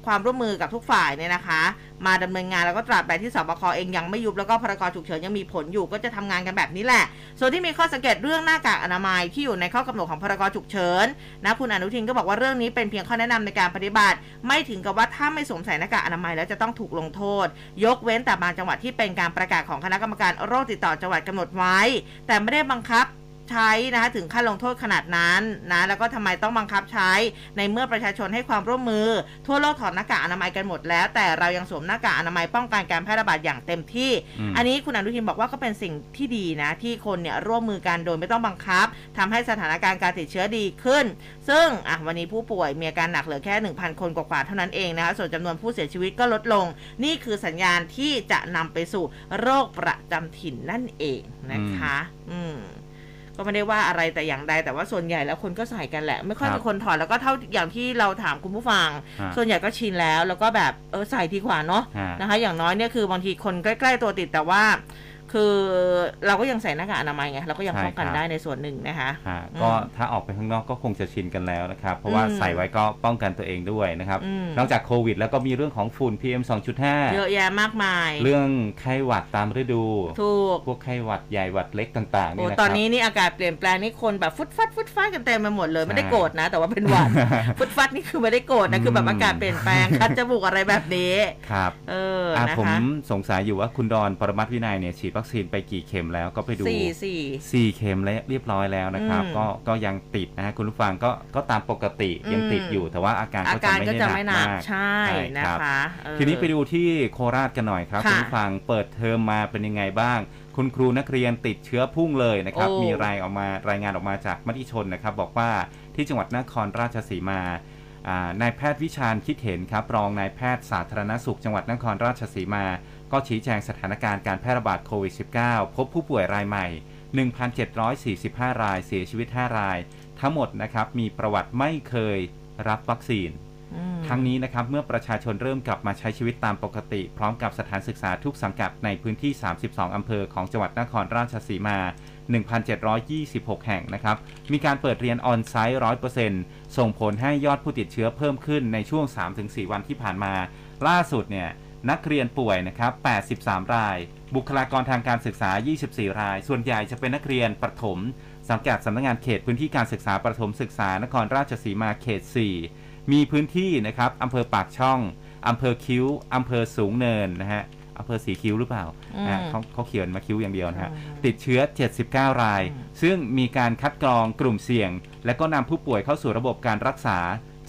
Speaker 1: ความร่วมมือกับทุกฝ่ายเนี่ยนะคะ มาดำเนินงานแล้วก็ตราบใดที่สบคเองยังไม่ยุบแล้วก็พรกฉุกเฉินยังมีผลอยู่ก็จะทำงานกันแบบนี้แหละ ส่วนที่มีข้อสังเกตเรื่องหน้ากากอนามัยที่อยู่ในข้อกำหนดของพรกฉุกเฉินนะคุณอนุทินก็บอกว่าเรื่องนี้เป็นเพียงข้อแนะนำในการปฏิบัติ ไม่ถึงกับว่าถ้าไม่สวมใส่หน้ากากอนามัยแล้วจะต้องถูกลงโทษ ยกเว้นแต่บางจังหวัดที่เป็นการประกาศของคณะกรรมการโรคติดต่อจังหวัดกำหนดไว้ แต่ไม่ได้บังคับ ใช้นะคะถึงขั้นลงโทษขนาดนั้นนะแล้วก็ทำไมต้องบังคับใช้ในเมื่อประชาชนให้ความร่วมมือ ทั่วโลกถอดหน้ากากอนามัยกันหมดแล้ว แต่เรายังสวมหน้ากากอนามัยป้องกันการแพร่ระบาดอย่างเต็มที่
Speaker 2: อืม
Speaker 1: อันนี้คุณอนุทินบอกว่าก็เป็นสิ่งที่ดีนะที่คนเนี่ยร่วมมือกันโดยไม่ต้องบังคับทำให้สถานการณ์การติดเชื้อดีขึ้น ซึ่งอะวันนี้ผู้ป่วยมีอาการหนักเหลือแค่ 1,000 คนกว่าๆเท่านั้นเองนะคะส่วนจำนวนผู้เสียชีวิตก็ลดลง นี่คือสัญญาณที่จะนำไปสู่โรคประจำถิ่นนั่นเองนะคะ อืม ก็ไม่ได้ว่าอะไรแต่อย่างใด แต่ว่าส่วนใหญ่แล้วคนก็ใส่กันแหละ ไม่ค่อย
Speaker 2: ครับ
Speaker 1: มีคนถอดแล้วก็เท่าอย่างที่เราถามคุณผู้ฟัง
Speaker 2: ฮะ
Speaker 1: ส่วนใหญ่ก็ชินแล้ว แล้วก็แบบเออใส่ดีกว่าเนาะ
Speaker 2: ฮะ
Speaker 1: นะคะ อย่างน้อยเนี่ยคือบางทีคนใกล้ ๆ ตัวติดแต่ว่า คือเราก็ยังใส่หน้ากากอนามัยไงเราก็ยัง
Speaker 2: ใช่
Speaker 1: ป้องกัน
Speaker 2: ครับ
Speaker 1: ได้ในส่วนหนึ่งนะคะ
Speaker 2: ฮะ
Speaker 1: อืม
Speaker 2: ก็ถ้าออกไปข้างนอกก็คงจะชินกันแล้วนะครับ เพราะว่า
Speaker 1: อืม
Speaker 2: ใส่ไว้ก็ป้องกันตัวเองด้วยนะครับ
Speaker 1: อืม
Speaker 2: นอกจากโควิด แล้วก็มีเรื่องของฝุ่น PM 2.5
Speaker 1: เยอะแยะมากมาย
Speaker 2: เรื่องไข้หวัดตามฤดู
Speaker 1: ถูก
Speaker 2: พวกไข้หวัดใหญ่หวัดเล็กต่างๆ
Speaker 1: โอ้
Speaker 2: นี่นะค
Speaker 1: ต
Speaker 2: รั
Speaker 1: อนนี้นี่อากาศเปลี่ยนแปลงนี่คนแบบฟุดฟัดฟุดฟัดกันเต็มไปหมดเลยไม่ได้โกรธนะ แต่ว่าเป็นหวัดฟุดฟัดนี่คือไม่ได้โกรธนะคือแบบอากาศเปลี่ยนแปลงคัดจมูกอะไรแบบนี้
Speaker 2: ครับ
Speaker 1: เออ
Speaker 2: อะ
Speaker 1: นะ
Speaker 2: ผม
Speaker 1: คะ
Speaker 2: สงสัยอยู่ว่าคุณดอนปรมัตถ์วินัยเนี่ยฉีดวัคซีนไปกี่เข็มแล้วก็ไปดู
Speaker 1: สี่สี่
Speaker 2: สี่เข็มแล้วเรียบร้อยแล้วนะครับ
Speaker 1: อืม
Speaker 2: ก็ก็ยังติดนะฮะคุณผู้ฟังก็ก็ตามปกติยังติด
Speaker 1: อืม
Speaker 2: อยู่ แต่ว่าอาการ
Speaker 1: อา
Speaker 2: ก็
Speaker 1: การ
Speaker 2: จะ
Speaker 1: ก็
Speaker 2: ไม่
Speaker 1: จะ
Speaker 2: ได้
Speaker 1: ไม่
Speaker 2: ห
Speaker 1: ห
Speaker 2: นั
Speaker 1: นั
Speaker 2: ก
Speaker 1: ก
Speaker 2: มาก
Speaker 1: ใช่
Speaker 2: ใช่
Speaker 1: นะครับคะเออ
Speaker 2: ทีนี้ไปดูที่โคราชกันหน่อยครับ
Speaker 1: ค่ะ
Speaker 2: คุณผู้ฟังเปิดเทอมมาเป็นยังไงบ้างคุณครูนักเรียนติดเชื้อพุ่งเลยนะครับ
Speaker 1: โอ้
Speaker 2: มีรายออกมารายงานออกมาจากมติชนนะครับ บอกว่าที่จังหวัดนครราชสีมาอ่า นายแพทย์วิชาญคิดเห็นครับรองนายแพทย์สาธารณสุขจังหวัดนครราชสีมา ก็ชี้แจงสถานการณ์การแพร่ระบาดโควิด -19 พบผู้ป่วยรายใหม่ 1,745 รายเสียชีวิต 5 ราย ทั้งหมดนะครับมีประวัติไม่เคยรับวัคซีน
Speaker 1: อืม
Speaker 2: ทั้งนี้นะครับเมื่อประชาชนเริ่มกลับมาใช้ชีวิตตามปกติ พร้อมกับสถานศึกษาทุกสังกัดในพื้นที่ 32 อำเภอของจังหวัดนครราชสีมา 1,726 แห่งนะครับ มีการเปิดเรียนออนไซต์ 100%ส่งผลให้ยอดผู้ติดเชื้อเพิ่มขึ้นในช่วง 3-4 วันที่ผ่านมา ล่าสุดเนี่ยนักเรียนป่วยนะครับ 83 ราย บุคลากรทางการศึกษา 24 ราย ส่วนใหญ่จะเป็นนักเรียนประถม สังกัดสำนักงานเขตพื้นที่การศึกษาประถมศึกษานครราชสีมาเขต 4 มีพื้นที่นะครับอำเภอปากช่องอำเภอคิ้วอำเภอสูงเนินนะฮะ อำเภอสีคิ้วหรือเปล่า
Speaker 1: อืม
Speaker 2: อะเขาเขาเขียนมาคิ้วอย่างเดียวนะฮะ
Speaker 1: อืม
Speaker 2: ติดเชื้อ 79 ราย
Speaker 1: อืม
Speaker 2: ซึ่งมีการคัดกรองกลุ่มเสี่ยง และก็นำผู้ป่วยเข้าสู่ระบบการรักษา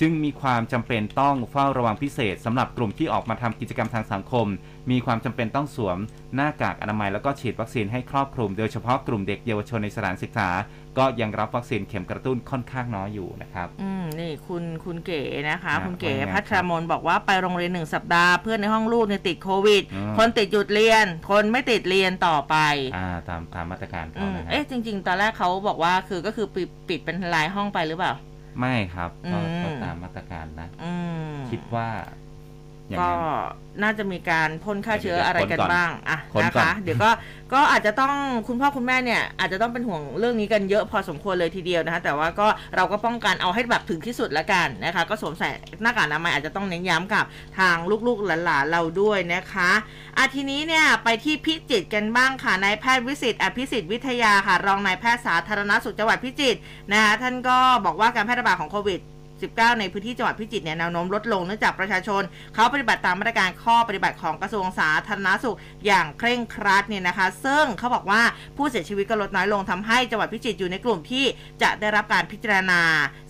Speaker 2: จึงมีความจำเป็นต้องเฝ้าระวังพิเศษสำหรับกลุ่มที่ออกมาทำกิจกรรมทางสังคม มีความจำเป็นต้องสวมหน้ากากอนามัยแล้วก็ฉีดวัคซีนให้ครอบคลุม โดยเฉพาะกลุ่มเด็กเยาวชนในสถานศึกษา ก็ยังรับวัคซีนเข็มกระตุ้นค่อนข้างน้อยอยู่นะครับ
Speaker 1: อืมนี่คุณคุณเก๋นะคะ
Speaker 2: อ่า
Speaker 1: คุณเก๋
Speaker 2: ว่าไง
Speaker 1: พัทรมนบอกว่าไปโรงเรียนหนึ่งสัปดาห์เพื่อนในห้องลูกเนี่ยติดโควิด
Speaker 2: อืม
Speaker 1: คนติดหยุดเรียน คนไม่ติดเรียนต่อไป
Speaker 2: อ่าตามตามมาตรการ
Speaker 1: อื
Speaker 2: เขา
Speaker 1: ม
Speaker 2: นะฮะ
Speaker 1: เอ๊ะจริง ๆ ตอนแรกเขาบอกว่าคือก็คือปิดปิดเป็นรายห้องไปหรือเปล่า
Speaker 2: ไม่ครับก็
Speaker 1: อืม
Speaker 2: ก็ตามมาตรการนะ
Speaker 1: อืม
Speaker 2: คิดว่า อย่าง
Speaker 1: ก็
Speaker 2: นั้น
Speaker 1: น่าจะมีการพ่นฆ่าเชื้อ
Speaker 2: เดี๋ยว
Speaker 1: อะไรกัน
Speaker 2: ค้นก่อน
Speaker 1: บ้างอะ
Speaker 2: ค้น
Speaker 1: นะ
Speaker 2: ก่อน
Speaker 1: คะ เดี๋ยวก็ก็อาจจะต้องคุณพ่อคุณแม่เนี่ยอาจจะต้องเป็นห่วงเรื่องนี้กันเยอะพอสมควรเลยทีเดียวนะคะ แต่ว่าก็เราก็ป้องกันเอาให้แบบถึงที่สุดละกันนะคะ ก็สวมใส่หน้ากากอนามัยอาจจะต้องเน้นย้ำกับทางลูกๆหลานๆเราด้วยนะคะอะทีนี้เนี่ยไปที่พิจิตรกันบ้างค่ะนายแพทย์วิสิตอภิสิทธิ์วิทยาค่ะรองนายแพทย์สาธารณสุขจังหวัดพิจิตรนะคะท่านก็บอกว่าการแพร่ระบาดของโควิด 19 ในพื้นที่จังหวัดพิจิตรเนี่ยแนวโน้มลดลงเนื่องจากประชาชน เขาปฏิบัติตามมาตรการข้อปฏิบัติของกระทรวงสาธารณสุขอย่างเคร่งครัดเนี่ยนะคะ ซึ่งเขาบอกว่าผู้เสียชีวิตก็ลดน้อยลงทำให้จังหวัดพิจิตรอยู่ในกลุ่มที่จะได้รับการพิจารณา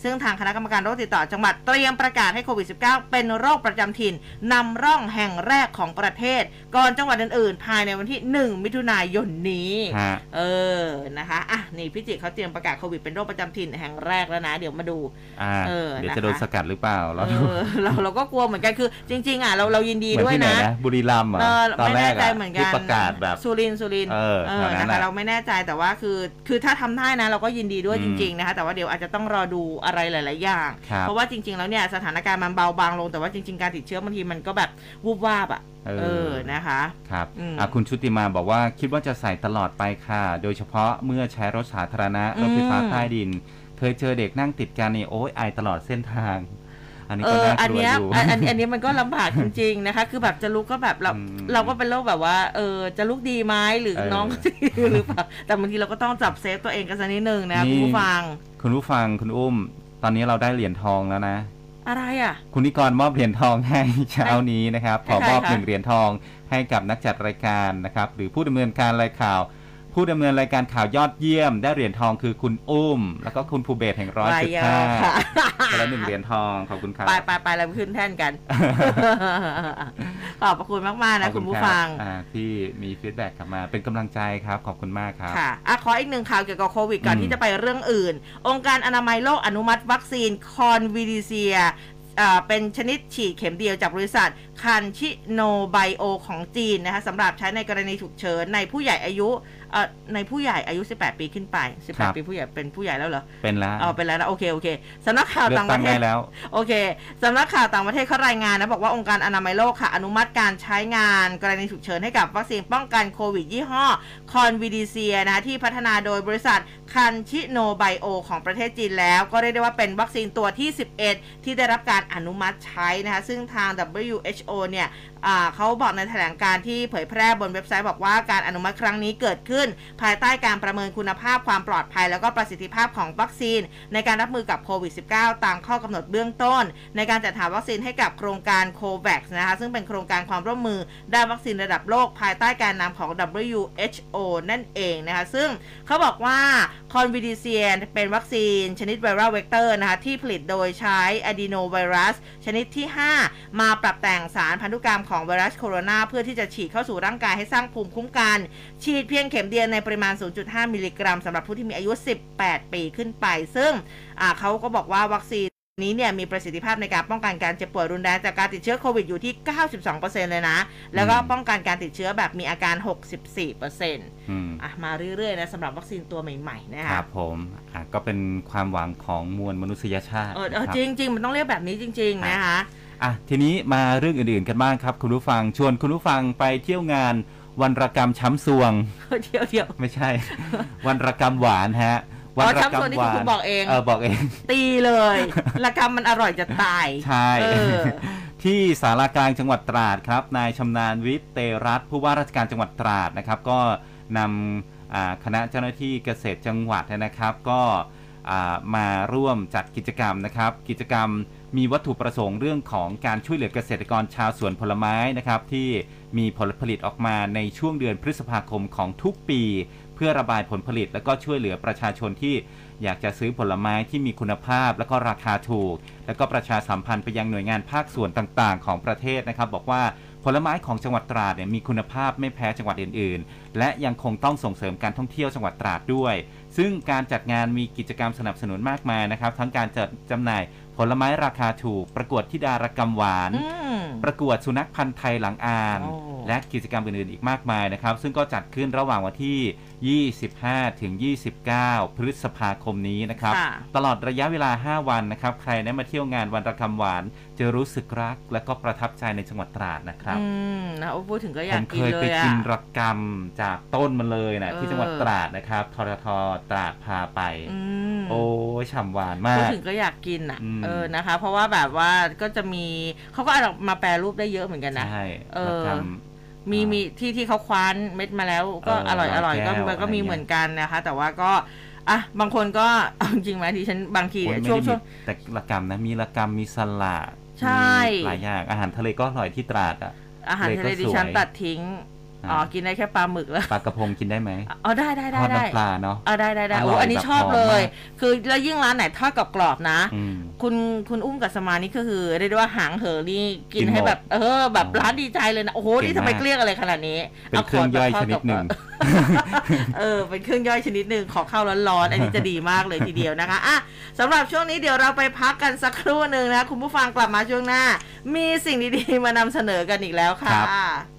Speaker 1: ซึ่งทางคณะกรรมการโรคติดต่อจังหวัดเตรียมประกาศให้โควิด -19 เป็นโรคประจำถิ่นนำร่องแห่งแรกของประเทศ ก่อนจังหวัดอื่นๆ ภายในวันที่ 1 มิถุนายนนี้
Speaker 2: ฮะ
Speaker 1: เออนะคะอะนี่พิจิตรเขาเตรียมประกาศโควิดเป็นโรคประจำถิ่นแห่งแรกแล้วนะ เดี๋ยวมาดู
Speaker 2: อ่า
Speaker 1: เออ
Speaker 2: เดี๋ยว
Speaker 1: นะคะ
Speaker 2: จะโดนสกัดหรือเปล่า เรา
Speaker 1: เอ
Speaker 2: ดู
Speaker 1: อเราเราก็กลัวเหมือนกันคือ จริง ๆ อะเราเรายินดี
Speaker 2: เหมือน
Speaker 1: ด้วย
Speaker 2: ที่ไหน
Speaker 1: นะ
Speaker 2: นะ บุรีรัมย์เหรอ
Speaker 1: เออ
Speaker 2: ตอน
Speaker 1: ไม่
Speaker 2: แร
Speaker 1: แน่
Speaker 2: ก
Speaker 1: ใจ
Speaker 2: อะ
Speaker 1: เหมือนกั
Speaker 2: ที่
Speaker 1: น
Speaker 2: ประกาศแบบ
Speaker 1: สุรินทร์สุรินทร์
Speaker 2: เออแถวนั้
Speaker 1: นะ
Speaker 2: น
Speaker 1: คะ
Speaker 2: น่ะ
Speaker 1: เราไม่แน่ใจแต่ว่าคือ คือถ้าทำได้นะเราก็ยินดีด้วย
Speaker 2: อื
Speaker 1: จ
Speaker 2: ม
Speaker 1: ริง ๆ นะคะแต่ว่าเดี๋ยวอาจจะต้องรอดูอะไรหลาย ๆ อย่าง
Speaker 2: ครับ
Speaker 1: เพราะว่าจริง ๆ แล้วเนี่ยสถานการณ์มันเบาบางลงแต่ว่าจริง ๆ การติดเชื้อบางทีมันก็แบบวูบวาบอะ
Speaker 2: เออ
Speaker 1: เออนะคะ
Speaker 2: ครับ
Speaker 1: อืม
Speaker 2: อะคุณชุติมาบอกว่าคิดว่าจะใส่ตลอดไปค่ะ โดยเฉพาะเมื่อใช้รถสาธารณะ รถไฟฟ้า
Speaker 1: อืม
Speaker 2: ใต้ดิน เคยเจอเด็กนั่งติดกันนี่โอ้ยไอตลอดเส้นทาง อันนี้
Speaker 1: เอ
Speaker 2: ก็
Speaker 1: อ
Speaker 2: น่า
Speaker 1: อัน
Speaker 2: กลัว
Speaker 1: เนี้ย
Speaker 2: อยู่
Speaker 1: อันอันอันเนี้ยมันก็ลำบากจริงๆนะคะ คือแบบจะลุกก็แบบเรา
Speaker 2: อืม
Speaker 1: เราก็เป็นโรคแบบว่า เออจะลุกดีไหมหรือ
Speaker 2: เออ
Speaker 1: น้องจะดีหรือเปล่าแต่บางทีเราก็ต้องจับเซฟตัวเองกันสักนิดนึงนะ
Speaker 2: นี่
Speaker 1: คุณผู้ฟัง
Speaker 2: คุณผู้ฟังคุณอุ้ม ตอนนี้เราได้เหรียญทองแล้วนะ
Speaker 1: อะไรอะ
Speaker 2: คุณนิกรมอบเหรียญทองให้ เช้านี้นะครับข
Speaker 1: ให้
Speaker 2: อ
Speaker 1: ใคร
Speaker 2: มอบ
Speaker 1: คะ
Speaker 2: หนึ่งเหรียญทองให้กับนักจัดรายการนะครับ หรือผู้ดำเนินการรายข่าว ผู้ดำเนินรายการข่าวยอดเยี่ยม ได้เหรียญทองคือคุณอุ้ม แล้วก็คุณภูเบศแห่งร้อยจุดห้า
Speaker 1: ค่ะ
Speaker 2: คนละหนึ่งเหรียญทองขอบคุณครับ
Speaker 1: ไปไปไปเราไปขึ้นแท่นกันขอบพระคุณมากๆ
Speaker 2: ข
Speaker 1: นะ
Speaker 2: อบ
Speaker 1: คุณ
Speaker 2: รั
Speaker 1: ผู้
Speaker 2: บ
Speaker 1: ฟัง
Speaker 2: อ่าที่มี feedback กลับมาเป็นกำลังใจครับขอบคุณมากครับ
Speaker 1: ค่ะอะขออีกหนึ่งข่าวเกี่ยวกับโควิดก่อน
Speaker 2: อืม
Speaker 1: ที่จะไปเรื่องอื่น องค์การอนามัยโลกอนุมัติวัคซีน Convidecia อ่าเป็นชนิดฉีดเข็มเดียวจากบริษัท CanSinoBIO ของจีนนะคะสำหรับใช้ในกรณีฉุกเฉินในผู้ใหญ่อายุ เอ่อในผู้ใหญ่อายุ 18 ปีขึ้นไป
Speaker 2: ครับ
Speaker 1: 18 ปีผู้ใหญ่เป็นผู้ใหญ่แล้วเหรอ
Speaker 2: เป็นแล้ว
Speaker 1: อ๋อเป็นแล้วนะโอเคโอเคสำนักข่าว
Speaker 2: เลือ
Speaker 1: ต่ากงป
Speaker 2: ตั้ง
Speaker 1: ระเท
Speaker 2: ได้
Speaker 1: ศ
Speaker 2: แล้ว
Speaker 1: โอเค สำนักข่าวต่างประเทศเขารายงานนะ บอกว่าองค์การอนามัยโลกค่ะ อนุมัติการใช้งานกรณีฉุกเฉินให้กับวัคซีนป้องกันโควิด ยี่ห้อคอนวิดีเซียนะคะที่พัฒนาโดยบริษัทคันชิโนไบโอของประเทศจีนแล้ว ก็เรียกได้ว่าเป็นวัคซีนตัวที่ 11 ที่ได้รับการอนุมัติใช้นะคะ ซึ่งทาง WHO เนี่ยอ่าเขาบอกในแถลงการณ์ที่เผยแพร่บนเว็บไซต์บอกว่าการอนุมัติครั้งนี้เกิดขึ้น ภายใต้การประเมินคุณภาพความปลอดภัย แล้วก็ประสิทธิภาพของวัคซีน ในการรับมือกับโควิด -19 ตามข้อกำหนดเบื้องต้น ในการจัดหาวัคซีนให้กับโครงการ COVAX นะคะซึ่งเป็นโครงการความร่วมมือด้านวัคซีนระดับโลก ภายใต้การนำของ WHO นั่นเองนะคะซึ่งเขาบอกว่า Convidecia เป็นวัคซีน ชนิด viral vector นะคะที่ผลิตโดยใช้อะดีโนไวรัสชนิดที่ 5 มาปรับแต่งสารพันธุกรรมของไวรัสโคโรนาเพื่อที่จะฉีดเข้าสู่ร่างกายให้สร้างภูมิคุ้มกัน ฉีดเพียงเข็มเดียวในปริมาณ 0.5 มิลลิกรัมสำหรับผู้ที่มีอายุ 18 ปีขึ้นไป ซึ่งอ่าเขาก็บอกว่าวัคซีนนี้เนี่ยมีประสิทธิภาพในการป้องกันการเจ็บป่วยรุนแรงจากการติดเชื้อโควิดอยู่ที่ 92%เลยนะ แล้วก็
Speaker 2: อืม
Speaker 1: ป้องกันการติดเชื้อแบบมีอาการ 64%
Speaker 2: อืม
Speaker 1: อะมาเรื่อยๆนะสำหรับวัคซีนตัวใหม่ๆนะ
Speaker 2: ค
Speaker 1: คะ
Speaker 2: รับผมอะก็เป็นความหวังของมวลมนุษยชาติ
Speaker 1: เออเออ
Speaker 2: นะครับ
Speaker 1: จริง ๆ มันต้องเรียกแบบนี้จริง ๆ นะคะ
Speaker 2: อะทีนี้มาเรื่องอื่นๆกันบ้างครับ คุณผู้ฟังชวนคุณผู้ฟังไปเที่ยวงานวันระกรรมช้ำซวง
Speaker 1: เดี๋ยวเดี๋ยว
Speaker 2: ไม่ใช่ วันระกรรมหวานฮะ
Speaker 1: อ๋
Speaker 2: วั
Speaker 1: อ
Speaker 2: ระ
Speaker 1: ช้ำซวงนี่คือคุณบอกเอง
Speaker 2: เออบอกเอง
Speaker 1: ตีเลยละกรรมมันอร่อยจะตาย
Speaker 2: ใช่
Speaker 1: เออ
Speaker 2: ที่สารากลางจังหวัดตราดครับ นายชำนาญวิทย์เตรัตน์ผู้ว่าราชการจังหวัดตราดนะครับ ก็นำอ่าคณะเจ้าหน้าที่เกษตรจังหวัดนะครับ ก็อ่ามาร่วมจัดกิจกรรมนะครับ กิจกรรม มีวัตถุประสงค์เรื่องของการช่วยเหลือเกษตรกรชาวสวนผลไม้นะครับที่มีผลผลิตออกมาในช่วงเดือนพฤษภาคมของทุกปี เพื่อระบายผลผลิต แล้วก็ช่วยเหลือประชาชนที่อยากจะซื้อผลไม้ที่มีคุณภาพ แล้วก็ราคาถูก แล้วก็ประชาสัมพันธ์ไปยังหน่วยงานภาคส่วนต่างๆ ของประเทศนะครับ บอกว่าผลไม้ของจังหวัดตราดเนี่ยมีคุณภาพไม่แพ้จังหวัดอื่น ๆ และยังคงต้องส่งเสริมการท่องเที่ยวจังหวัดตราดด้วย ซึ่งการจัดงานมีกิจกรรมสนับสนุนมากมายนะครับ ทั้งการจัดจำหน่าย ผลไม้ราคาถูก ประกวดทิดารกรรมหวาน
Speaker 1: อืม
Speaker 2: ประกวดสุนัขพันธ์ไทยหลังอาน
Speaker 1: โอ้
Speaker 2: และกิจกรรมอื่นๆอีกมากมายนะครับ ซึ่งก็จัดขึ้นระหว่างวันที่ 25ถึง29 พฤษภาคมนี้นะครับ
Speaker 1: ค่ะ
Speaker 2: ตลอดระยะเวลา 5 วันนะครับ ใครได้มาเที่ยวงานวันระคำหวาน จะรู้สึกรักและก็ประทับใจในจังหวัดตราดนะครับ
Speaker 1: อืมนะโอ้พูดถึงก็อ
Speaker 2: ผ
Speaker 1: ยาก
Speaker 2: ม
Speaker 1: กิ
Speaker 2: เคนย
Speaker 1: เล
Speaker 2: ไป
Speaker 1: ยอะ
Speaker 2: กินระกำจากต้นมันเลยนะ
Speaker 1: เออ
Speaker 2: ที่จังหวัดตราดนะครับทรทตราดพาไป
Speaker 1: อืม
Speaker 2: โอ้ยฉ่ำหวานมา
Speaker 1: พูด
Speaker 2: ก
Speaker 1: ถึงก็อยากกินอะ
Speaker 2: อืม
Speaker 1: เออนะคะ เพราะว่าแบบว่าก็จะมีเขาก็เอามาแปรรูปได้เยอะเหมือนกันนะ
Speaker 2: ใช่
Speaker 1: เออ
Speaker 2: ระก
Speaker 1: มี
Speaker 2: อ่า มี
Speaker 1: มีที่ที่เขาคว้านเม็ดมาแล้ว ก็
Speaker 2: เออ
Speaker 1: อร่อยอร่อยก็
Speaker 2: ร้อยแก้ว
Speaker 1: มันก็มี
Speaker 2: อะไรเงี้ย
Speaker 1: เหมือนกันนะคะ แต่ว่าก็อะบางคนก็เอาจริงไหมที่ฉันบางที
Speaker 2: โอ้
Speaker 1: เนี่ย
Speaker 2: ยไม่
Speaker 1: ช่วง
Speaker 2: ได้มี
Speaker 1: ช่วง
Speaker 2: แต่ละกรรมนะ มีละกรรมมีสลัด
Speaker 1: ใช่
Speaker 2: มีหลายอย่างอาหารทะเลก็อร่อยที่ตราดอะ
Speaker 1: อาหารทะเล
Speaker 2: เลยก็
Speaker 1: ดิฉัน
Speaker 2: สวย
Speaker 1: ตัดทิ้ง อ๋อ
Speaker 2: อ่า
Speaker 1: กินได้แค่ปลาหมึกแล้ว
Speaker 2: ปลากระพงกินได้ไหม
Speaker 1: อ๋อ ได้ได้
Speaker 2: ท
Speaker 1: ได้
Speaker 2: อด
Speaker 1: ได้
Speaker 2: น้ำปลาเนาะ
Speaker 1: เออได้ได้ได้
Speaker 2: อร่
Speaker 1: โอ้
Speaker 2: อย
Speaker 1: อันนี้
Speaker 2: แบบ
Speaker 1: ชอบ
Speaker 2: หอม
Speaker 1: เลย
Speaker 2: มาก
Speaker 1: คือแล้วยิ่งร้านไหนทอดกรอบๆนะ
Speaker 2: อืม
Speaker 1: คุณคุณอุ้มกับสมานี่ก็คือเรียกได้ว่าหางเหอนี่กิน
Speaker 2: กินหมด
Speaker 1: ให้แบบ เออ แบบ
Speaker 2: อ๋อ
Speaker 1: ร้านดีใจเลยนะ โอ้โห
Speaker 2: เก่ง
Speaker 1: นี่ทำไม
Speaker 2: มาก
Speaker 1: เกลี้ยงอะไรขนาดนี้
Speaker 2: เป็นเครื่องย่อยชนิดหนึ่ง
Speaker 1: เออ เป็นเครื่องย่อยชนิดหนึ่งขอข้าวร้อนๆ อันนี้จะดีมากเลยทีเดียวนะคะ อะสำหรับช่วงนี้เดี๋ยวเราไปพักกันสักครู่หนึ่งนะ คุณผู้ฟังกลับมาช่วงหน้า มีสิ่งดีๆมานำเสนอกันอีกแล้วค่ะ
Speaker 2: ครับ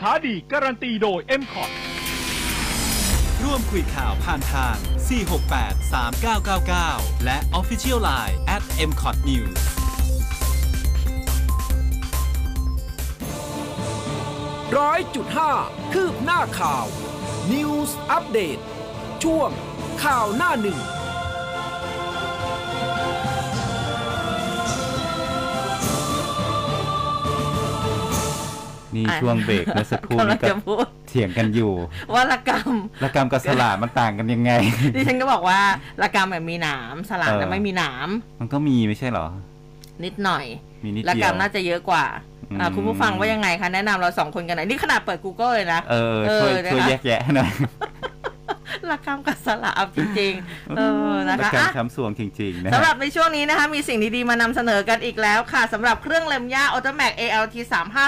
Speaker 3: ค้าดีการันตีโดย m c o t
Speaker 4: ร่วมคุยข่าวผ่านทาง 468 3999 และ Official Line at m c o t News
Speaker 5: ร้อยจุดห้าคืบหน้าข่าว News อัปเดตช่วงข่าวหน้าหนึ่ง
Speaker 2: นี่
Speaker 1: อะ
Speaker 2: ช่วงเบรกเมื่อสักครู่
Speaker 1: กำลั
Speaker 2: นี้
Speaker 1: ง
Speaker 2: ก็
Speaker 1: จะพูด
Speaker 2: เถียงกันอยู่
Speaker 1: ว่าละกรรม
Speaker 2: ละกรรมกับสลาดมันต่างกันยังไง
Speaker 1: ดิฉันก็บอกว่าละกรรมแบบมีหนามสลัด
Speaker 2: เออ
Speaker 1: น่ะไม่มีหนาม
Speaker 2: มันก็มีไม่ใช่เหรอ
Speaker 1: นิดหน่อย
Speaker 2: มีนิด
Speaker 1: ละ
Speaker 2: เดี
Speaker 1: กร
Speaker 2: ย
Speaker 1: ร
Speaker 2: ว
Speaker 1: มน่าจะเยอะกว่าอ่า
Speaker 2: อืม
Speaker 1: คุณผู้ฟังว่ายังไงคะแนะนำเราสองคนกันหน่อยนี่ขนาดเปิด Google เลยนะ
Speaker 2: เออช่วย
Speaker 1: เออนะคะ
Speaker 2: ช่วยแยกแยะหน่อย
Speaker 1: ละกรรมกับสลัดจริงๆเออนะ
Speaker 2: ละ
Speaker 1: คะ
Speaker 2: กรรม
Speaker 1: อะ
Speaker 2: ช้ำสวงจริงๆนะ
Speaker 1: สำหรับในช่วงนี้นะคะ มีสิ่งดีๆมานำเสนอกันอีกแล้วค่ะสำหรับเครื่องเล็มหญ้า Automac ALT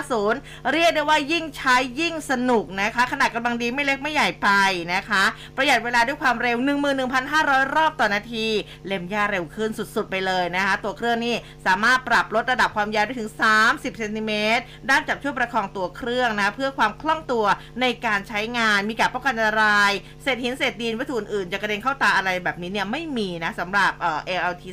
Speaker 1: 350 เรียกได้ว่ายิ่งใช้ยิ่งสนุกนะคะ ขนาดกำลังดีไม่เล็กไม่ใหญ่ไปนะคะ ประหยัดเวลาด้วยความเร็ว 11,500 รอบต่อนาที เล็มหญ้าเร็วขึ้นสุดๆไปเลยนะคะ ตัวเครื่องนี้สามารถปรับลดระดับความยาวได้ถึง 30เซนติเมตรด้านจับช่วยประคองตัวเครื่องนะเพื่อความคล่องตัวในการใช้งานมีการป้องกันอันตรายเศษหินเศษดินวัตถุอื่นๆจะกระเด็นเข้าตาอะไรแบบนี้เนี่ยไม่มีนะสำหรับเอ่อ ALT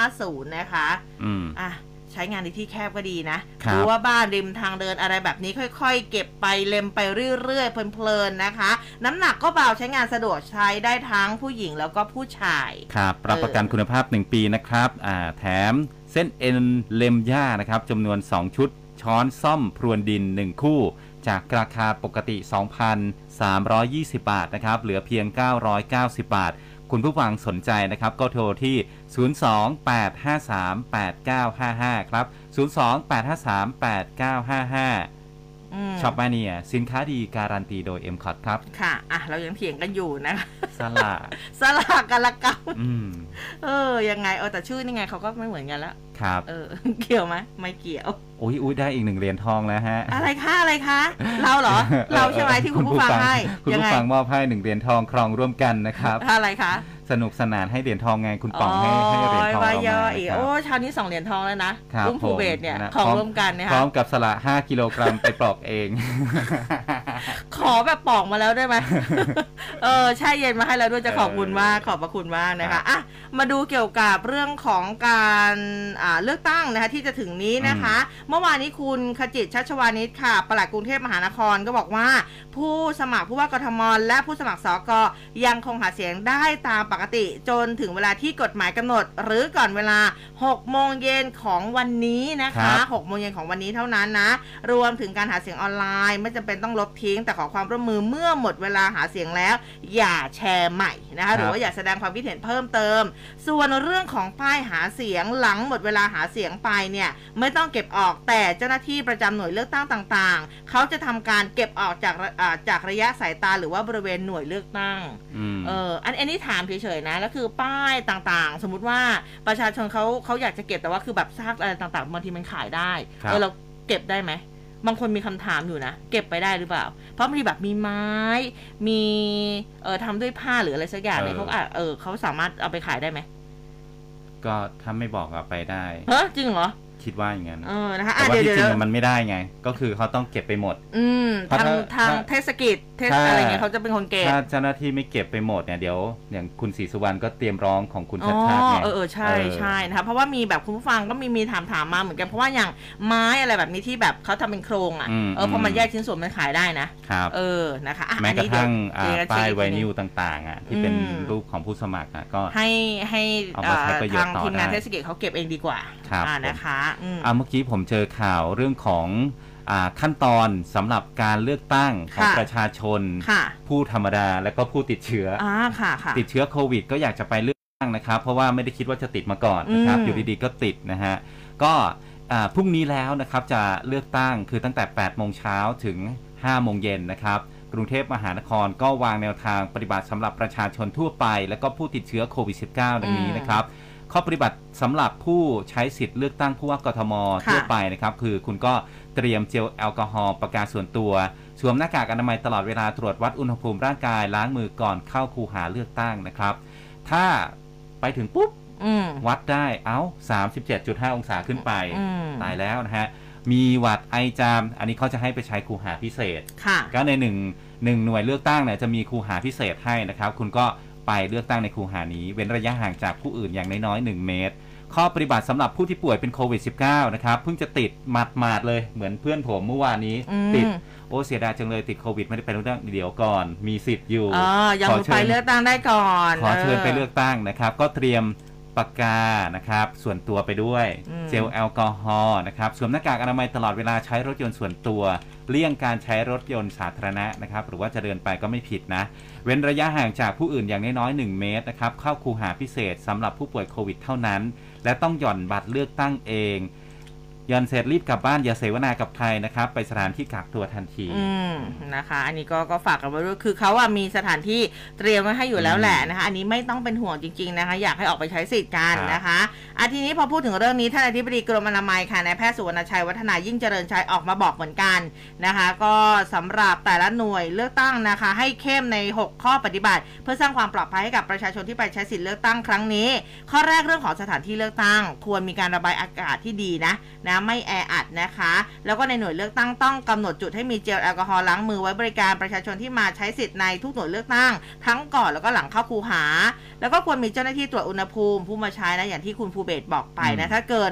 Speaker 1: 350 นะคะ
Speaker 2: อืม
Speaker 1: อะใช้งานในที่แคบก็ดีนะครับดูว่าบ้านริมทางเดินอะไรแบบนี้ค่อยๆ เก็บไปเล็มไปเรื่อยๆ เพลินๆนะคะ น้ำหนักก็เบาใช้งานสะดวกใช้ได้ทั้งผู้หญิงแล้วก็ผู้ชาย
Speaker 2: ครับรับประกันคุณภาพ 1 ปีนะครับอ่าแถมเส้นเอ็นเล็มหญ้านะครับจำนวน 2 ชุด ช้อนซ่อมพรวนดิน 1 คู่ จากราคาปกติ 2,320 บาทนะครับ เหลือเพียง 990 บาท คุณผู้ฟังสนใจนะครับ ก็โทรที่ 028538955 ครับ 028538955 ช็อปมาเนียสินค้าดีการันตีโดย m c o t ครับ
Speaker 1: ค่ะ อะ เรายังเถียงกันอยู่นะคะ
Speaker 2: สลา
Speaker 1: สลากกันละกัน
Speaker 2: อืม
Speaker 1: เออ ยังไง เออ แต่ชื่อนี่ไงเขาก็ไม่เหมือนกันแล้ว
Speaker 2: ครับ
Speaker 1: เออ เกี่ยวไหมไม่เกี่ยว
Speaker 2: อุ้ยอุ้ยได้อีกหนึ่งเหรียญทองแล้วฮะ
Speaker 1: อะไรคะอะไรคะ เราเหรอ เราใช่ไหมที่คุณผู้ฟังให้
Speaker 2: คุณ
Speaker 1: ยัง
Speaker 2: ผู้
Speaker 1: ไง
Speaker 2: ฟังมอบให้หนึ่งเหรียญทองครองร่วมกันนะครับ
Speaker 1: อะไรคะ
Speaker 2: สนุกสนานให้เหรียญทองไงคุณป๋องให้ให้เหรียญทอง
Speaker 1: วา
Speaker 2: เรา
Speaker 1: ย
Speaker 2: มา
Speaker 1: ออีก
Speaker 2: นะครั
Speaker 1: โอ้
Speaker 2: บ
Speaker 1: ชาวนี้สองเหรียญทองแล้วนะครับอุ้ม
Speaker 2: ผ
Speaker 1: ภูเบศเนี่ย
Speaker 2: นะ
Speaker 1: ของ
Speaker 2: พ
Speaker 1: ร่วมกันนะ
Speaker 2: พร้อ
Speaker 1: คะ
Speaker 2: มกับสละ5กิโลกรัมไปปลอกเอง
Speaker 1: ขอแบบปอกมาแล้วได้ไหมเออแช่เย็นมาให้แล้วด้วยจะขอบคุณมากขอบพระคุณมากนะ
Speaker 2: ครั
Speaker 1: คะ
Speaker 2: บ
Speaker 1: อะมาดูเกี่ยวกับเรื่องของการอ่าเลือกตั้งนะคะที่จะถึงนี้นะคะ เมื่อวานนี้คุณขจิตชัชวานิชค่ะปลัดกรุงเทพมหานครก็บอกว่า ผู้สมัครผู้ว่ากทมและผู้สมัครสกยังคงหาเสียงได้ตามปกติจนถึงเวลาที่กฎหมายกำหนด หรือก่อนเวลา 6 โมงเย็นของวันนี้นะ
Speaker 2: ครั
Speaker 1: คะ
Speaker 2: บ
Speaker 1: 6โมงเย็นของวันนี้เท่านั้นนะ รวมถึงการหาเสียงออนไลน์ ไม่จำเป็นต้องลบทิ้ง แต่ขอความร่วมมือเมื่อหมดเวลาหาเสียงแล้ว อย่าแชร์ใหม่นะคะหรือว่าอย่าแสดงความคิดเห็นเพิ่มเติม ส่วนเรื่องของป้ายหาเสียงหลังหมดเวลาหาเสียงไปเนี่ยไม่ต้องเก็บออกแต่เจ้าหน้าที่ประจำหน่วยเลือกตั้งต่างๆ เขาจะทำการเก็บออกจากระอ่าจากระยะสายตาหรือว่าบริเวณหน่วยเลือกตั้ง
Speaker 2: อืม
Speaker 1: เอออันอันนี้ถามเฉยๆนะแล้วคือป้ายต่างๆ สมมุติว่าประชาชนเขาเขาอยากจะเก็บแต่ว่าคือแบบซากอะไรต่างๆบางทีมันขายได้
Speaker 2: ครับ
Speaker 1: เออเราเก็บได้ไหมบางคนมีคำถามอยู่นะเก็บไปได้หรือเปล่า เพราะบางทีแบบมีไม้ มีเออทำด้วยผ้าหรืออะไรสักอย่างเนี่ยเขาอาจเออเขาสามารถเอาไปขายได้ไหม
Speaker 2: ก็ถ้าไม่บอกเอาไปได้
Speaker 1: เฮ้ยจริงเหรอ
Speaker 2: คิดว่าอย่างนั้น
Speaker 1: เออนะคะ
Speaker 2: แต่
Speaker 1: อะ
Speaker 2: ว่า
Speaker 1: เดี๋ยว
Speaker 2: ที่จริ
Speaker 1: เดี๋
Speaker 2: ง
Speaker 1: ยว
Speaker 2: มันไม่ได้ไง ก็คือเขาต้องเก็บไปหมด
Speaker 1: อืม
Speaker 2: เพราะ
Speaker 1: ทาง
Speaker 2: ถ้า
Speaker 1: ทาง
Speaker 2: ถ้า
Speaker 1: เทศกิจเทศ
Speaker 2: ถ้า
Speaker 1: อะไรเงี้ยเขาจะเป็นคนเก็บ
Speaker 2: ถ้าเจ้าหน้าที่ไม่เก็บไปหมดเนี่ยเดี๋ยวอย่างคุณศรีสุวรรณก็เตรียมร้องของคุณ
Speaker 1: อ๋
Speaker 2: ชัด
Speaker 1: อ
Speaker 2: ชาติไง
Speaker 1: เออเออใช่
Speaker 2: เออ
Speaker 1: ใช่นะคะเพราะว่ามีแบบคุณผู้ฟังก็มีมีถามถามมาเหมือนกันเพราะว่าอย่างไม้อะไรแบบนี้ที่แบบเขาทำเป็นโครงอะ
Speaker 2: อืม
Speaker 1: เออพอมัน
Speaker 2: อืม
Speaker 1: แยกชิ้นส่วนมันขายได้นะครับเออนะคะอะ
Speaker 2: แม้กระทั่ง
Speaker 1: อันนี้
Speaker 2: อ่า
Speaker 1: เดี๋ยว
Speaker 2: ป้าย
Speaker 1: เดี๋
Speaker 2: ไว
Speaker 1: เช็คอีกที
Speaker 2: นิ
Speaker 1: นึ
Speaker 2: ว
Speaker 1: ง
Speaker 2: ต่างๆอะที่เป็น
Speaker 1: อืม
Speaker 2: รูปของผู้สมัครอะก็
Speaker 1: ให้ให้
Speaker 2: เอามาใช้ประโยชน์
Speaker 1: ทาง
Speaker 2: ต่อ
Speaker 1: ทีมงาน
Speaker 2: ได้
Speaker 1: เทศกิจเขาเก็บเองดีกว่า
Speaker 2: ครับ
Speaker 1: อ่า
Speaker 2: ผม
Speaker 1: นะคะอืม
Speaker 2: อ่าเมื่อกี้ผมเจอข่าวเรื่องของอ่าขั้นตอนสำหรับการเลือกตั้งของ
Speaker 1: ค่ะ
Speaker 2: ประชาชน
Speaker 1: ค่ะ
Speaker 2: ผู้ธรรมดาและก็ผู้ติดเชื้ออ
Speaker 1: อ่าค่ะค่ะ
Speaker 2: ติดเชื้อโควิด ก็อยากจะไปเลือกตั้งนะครับ เพราะว่าไม่ได้คิดว่าจะติดมาก่อนนะครับ
Speaker 1: อืม
Speaker 2: อยู่ดีๆก็ติดนะฮะก็อ่าพรุ่งนี้แล้วนะครับจะเลือกตั้งคือตั้งแต่ 8 โมงเช้าถึง 5 โมงเย็นนะครับ กรุงเทพมหานครก็วางแนวทางปฏิบัติสำหรับประชาชนทั่วไป และก็ผู้ติดเชื้อโควิด -19 ดังนี้นะครับ ข้อปฏิบัติสำหรับผู้ใช้สิทธิ์เลือกตั้งผู้ว่ากทม
Speaker 1: ค่ะ
Speaker 2: ทั่วไปนะครับคือคุณก็เตรียมเจลแอลกอฮอล์ประกาศส่วนตัวสวมหน้ากากอนามัยตลอดเวลาตรวจวัดอุณหภูมิร่างกายล้างมือก่อนเข้าคูหาเลือกตั้งนะครับ ถ้าไปถึงปุ๊บ
Speaker 1: อืม
Speaker 2: วัดได้เอ้า 37.5 องศาขึ้นไป
Speaker 1: อืม
Speaker 2: ตายแล้วนะฮะ มีหวัดไอจาม อันนี้เขาจะให้ไปใช้คูหาพิเศษ
Speaker 1: ค่ะ
Speaker 2: ก็ในหนึ่งหนึ่งหน่วยเลือกตั้งเนี่ยจะมีคูหาพิเศษให้นะครับ คุณก็ ไปเลือกตั้งในคูหานี้ เว้นระยะห่างจากผู้อื่นอย่างน้อยๆ1เมตร ข้อปฏิบัติสำหรับผู้ที่ป่วยเป็นโควิด -19 นะครับ เพิ่งจะติดหมาดๆเลยเหมือนเพื่อนผมเมื่อวานนี้
Speaker 1: อืม
Speaker 2: ติด โอ้เสียดายจังเลยติดโควิดไม่ได้ไปเลือกตั้งเดี๋ยวก่อน มีสิทธิ์อยู่
Speaker 1: อ๋อยัง
Speaker 2: ขอ
Speaker 1: ไป
Speaker 2: เชิญ
Speaker 1: เลือกตั้งได้ก่อน
Speaker 2: ขอเชิญไปเลือกตั้งนะครับ ก็เตรียมปากกา นะครับ ส่วนตัวไปด้วย
Speaker 1: อืม
Speaker 2: เจลแอลกอฮอล์นะครับ สวมหน้ากากอนามัยตลอดเวลาใช้รถยนต์ส่วนตัว เลี่ยงการใช้รถยนต์สาธารณะนะครับหรือว่าจะเดินไปก็ไม่ผิดนะ เว้นระยะห่างจากผู้อื่นอย่างน้อยๆ1เมตรนะครับเข้าคูหาพิเศษสำหรับผู้ป่วยโควิดเท่านั้น และต้องหย่อนบัตรเลือกตั้งเอง ย่อนเสร็จรีบกลับบ้านอย่าเสวนากับใครนะครับ ไปสถานที่กักตัวทันที
Speaker 1: อืมนะคะ อันนี้ก็ก็ฝากกันไว้ด้วยคือเขาอะมีสถานที่เตรียมไว้ให้อยู่แล้วแหละนะคะ อันนี้ไม่ต้องเป็นห่วงจริง ๆนะคะ อยากให้ออกไปใช้สิทธิ์กัน
Speaker 2: ครับ
Speaker 1: นะคะอาทีนี้พอพูดถึงเรื่องนี้ท่านอธิบดีกรมอนามัยค่ะนายแพทย์สุวรรณชัยวัฒนายิ่งเจริญชัยออกมาบอกเหมือนกันนะคะ ก็สำหรับแต่ละหน่วยเลือกตั้งนะคะ ให้เข้มใน 6 ข้อปฏิบัติ เพื่อสร้างความปลอดภัยให้กับประชาชนที่ไปใช้สิทธิ์เลือกตั้งครั้งนี้ ข้อแรกเรื่องของสถานที่เลือกตั้ง ควรมีการระบายอากาศที่ดีนะนะไม่แออัดนะคะ แล้วก็ในหน่วยเลือกตั้งต้องกำหนดจุดให้มีเจลแอลกอฮอล์ล้างมือไว้บริการประชาชนที่มาใช้สิทธิ์ในทุกหน่วยเลือกตั้ง ทั้งก่อนแล้วก็หลังเข้าคูหา แล้วก็ควรมีเจ้าหน้าที่ตรวจอุณหภูมิ ผู้มาใช้นะอย่างที่คุณภูเบศบอกไปนะถ้าเกิน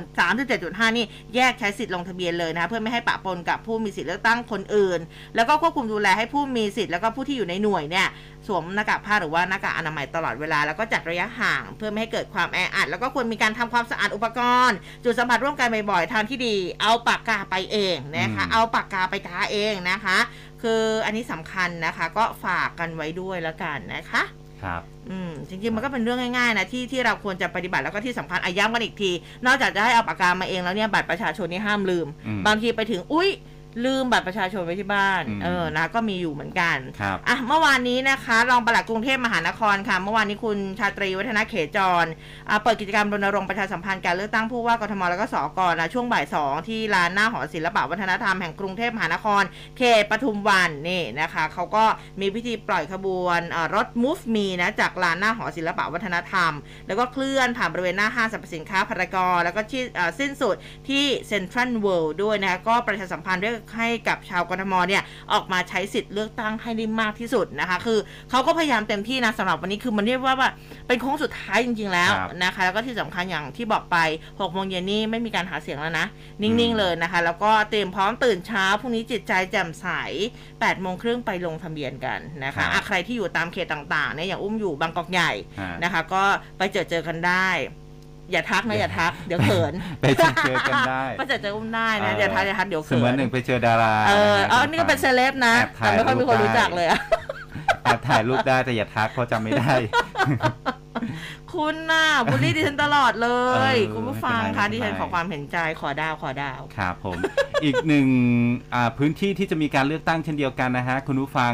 Speaker 1: 37.5 นี่แยกใช้สิทธิ์ลงทะเบียนเลยนะเพื่อไม่ให้ปะปนกับผู้มีสิทธิ์เลือกตั้งคนอื่น แล้วก็ควบคุมดูแลให้ผู้มีสิทธิ์แล้วก็ผู้ที่อยู่ในหน่วยเนี่ยสวมหน้ากากผ้าหรือว่าหน้ากากอนามัยตลอดเวลาแล้วก็จัดระยะห่าง เพื่อไม่ให้เกิดความแออัด แล้วก็ควรมีการทำความสะอาดอุปกรณ์ จุดสัมผัสร่วมกันบ่อยๆทางที่ดี เอาปากกาไปเองนะคะ
Speaker 2: อืม
Speaker 1: เอาปากกาไปทาเองนะคะ คืออันนี้สำคัญนะคะ ก็ฝากกันไว้ด้วยแล้วกันนะคะ
Speaker 2: ครับ
Speaker 1: อืมจริงๆมันก็เป็นเรื่องง่ายๆนะที่ที่เราควรจะปฏิบัติแล้วก็ที่สำคัญอาย้ำกันอีกที นอกจากจะให้เอาปากกามาเองแล้วเนี่ยบัตรประชาชนนี่ห้ามลืม
Speaker 2: อืม
Speaker 1: บางทีไปถึงอุ้ย ลืมบัตรประชาชนไว้ที่บ้าน
Speaker 2: อืม
Speaker 1: เออนะก็มีอยู่เหมือนกัน
Speaker 2: ครับ
Speaker 1: อะเมื่อวานนี้นะคะรองปลัดกรุงเทพมหานครค่ะ เมื่อวานนี้คุณชาตรีวัฒนเขจรอ่าเปิดกิจกรรมรณรงค์ประชาสัมพันธ์การเลือกตั้งผู้ว่ากทมแล้วก็สกนะช่วงบ่ายสองที่ลานหน้าหอศิลปวัฒนธรรมแห่งกรุงเทพมหานคร เขตปทุมวันนี่นะคะเขาก็มีพิธีปล่อยขบวนเอ่อรถ Move Me นะจากลานหน้าหอศิลปวัฒนธรรม แล้วก็เคลื่อนผ่านบริเวณหน้าห้างสรรพสินค้าพารากอนแล้วก็ที่เอ่อสิ้นสุดที่เซ็นทรัลเวิลด์ด้วยนะคะก็ประชาสัมพันธ์ด้วยให้กับชาวกทมเนี่ยออกมาใช้สิทธิ์เลือกตั้งให้ได้มากที่สุดนะคะ คือเขาก็พยายามเต็มที่นะสำหรับวันนี้คือมันเรียกว่าว่าเป็นโค้งสุดท้ายจริง ๆ แล้ว
Speaker 2: ครับ
Speaker 1: นะคะ แล้วก็ที่สำคัญอย่างที่บอกไป6โมงเย็นนี่ไม่มีการหาเสียงแล้วนะ
Speaker 2: อื
Speaker 1: นิ่ง
Speaker 2: ม
Speaker 1: ๆเลยนะคะ แล้วก็เตรียมพร้อมตื่นเช้าพรุ่งนี้จิตใจแจ่มใส8โมงครึ่งไปลงทะเบียนกันนะคะอะใครที่อยู่ตามเขตต่างๆเนี่ยอย่างอุ้มอยู่บางกอกใหญ่
Speaker 2: ฮะ
Speaker 1: นะคะ ก็ไปเจอเจอกันได้ อย่าทักนะอย่าทักเดี๋ยวเขิน
Speaker 2: ไปเจอเจอกันได้
Speaker 1: ไปเจอเจออุ้มได้นะ
Speaker 2: เออ
Speaker 1: อย่าทักอย่าทักเดี๋ยว
Speaker 2: เส
Speaker 1: เขิ
Speaker 2: มือนหนึ่งไปเจอดารา
Speaker 1: เออ
Speaker 2: นะฮะ
Speaker 1: เออนี่ก็เป็นเซเลบนะ
Speaker 2: แอบถ่าย
Speaker 1: แต่ไม่ค่อยมีคน
Speaker 2: รูป
Speaker 1: รู้จัก
Speaker 2: ได้
Speaker 1: เลยอะ
Speaker 2: แอบถ่ายรูปได้แต่อย่าทักเพราะจำไม่ได้
Speaker 1: คุณน่ะบูลลี่ดิฉันตลอดเลย
Speaker 2: เออ
Speaker 1: คุณผู้ฟัง
Speaker 2: ไม่
Speaker 1: คะ
Speaker 2: เป็นไร
Speaker 1: ดิฉัน
Speaker 2: ไม่เป็นไร
Speaker 1: ขอความเห็นใจขอดาวขอดาว
Speaker 2: ครับผม อีกหนึ่งอ่าพื้นที่ที่จะมีการเลือกตั้งเช่นเดียวกันนะฮะ คุณผู้ฟัง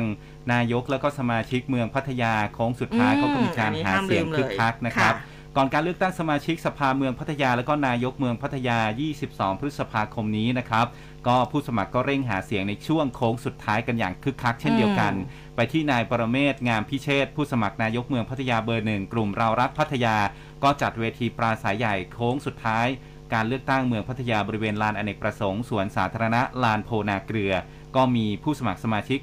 Speaker 2: นายกแล้วก็สมาชิกเมืองพัทยาโค้งสุดท้าย
Speaker 1: อืม
Speaker 2: เขาก็มีการ
Speaker 1: อันนี้
Speaker 2: หา
Speaker 1: ห้าม
Speaker 2: เสียง
Speaker 1: ลืมเลย
Speaker 2: คึกคักนะครับ
Speaker 1: ค่ะ
Speaker 2: ก่อนการเลือกตั้งสมาชิกสภาเมืองพัทยาแล้วก็นายกเมืองพัทยา 22 พฤษภาคมนี้นะครับก็ผู้สมัครก็เร่งหาเสียงในช่วงโค้งสุดท้ายกันอย่างคึกคักเช่นเดียวกัน ไปที่นายปรเมศงามพิเชษฐ์ผู้สมัครนายกเมืองพัทยาเบอร์หนึ่งกลุ่มเรารักพัทยา ก็จัดเวทีปราศัยใหญ่โค้งสุดท้าย การเลือกตั้งเมืองพัทยาบริเวณลานอเนกประสงค์สวนสาธารณะลานโพนาเกลือ ก็มีผู้สมัครสมาชิก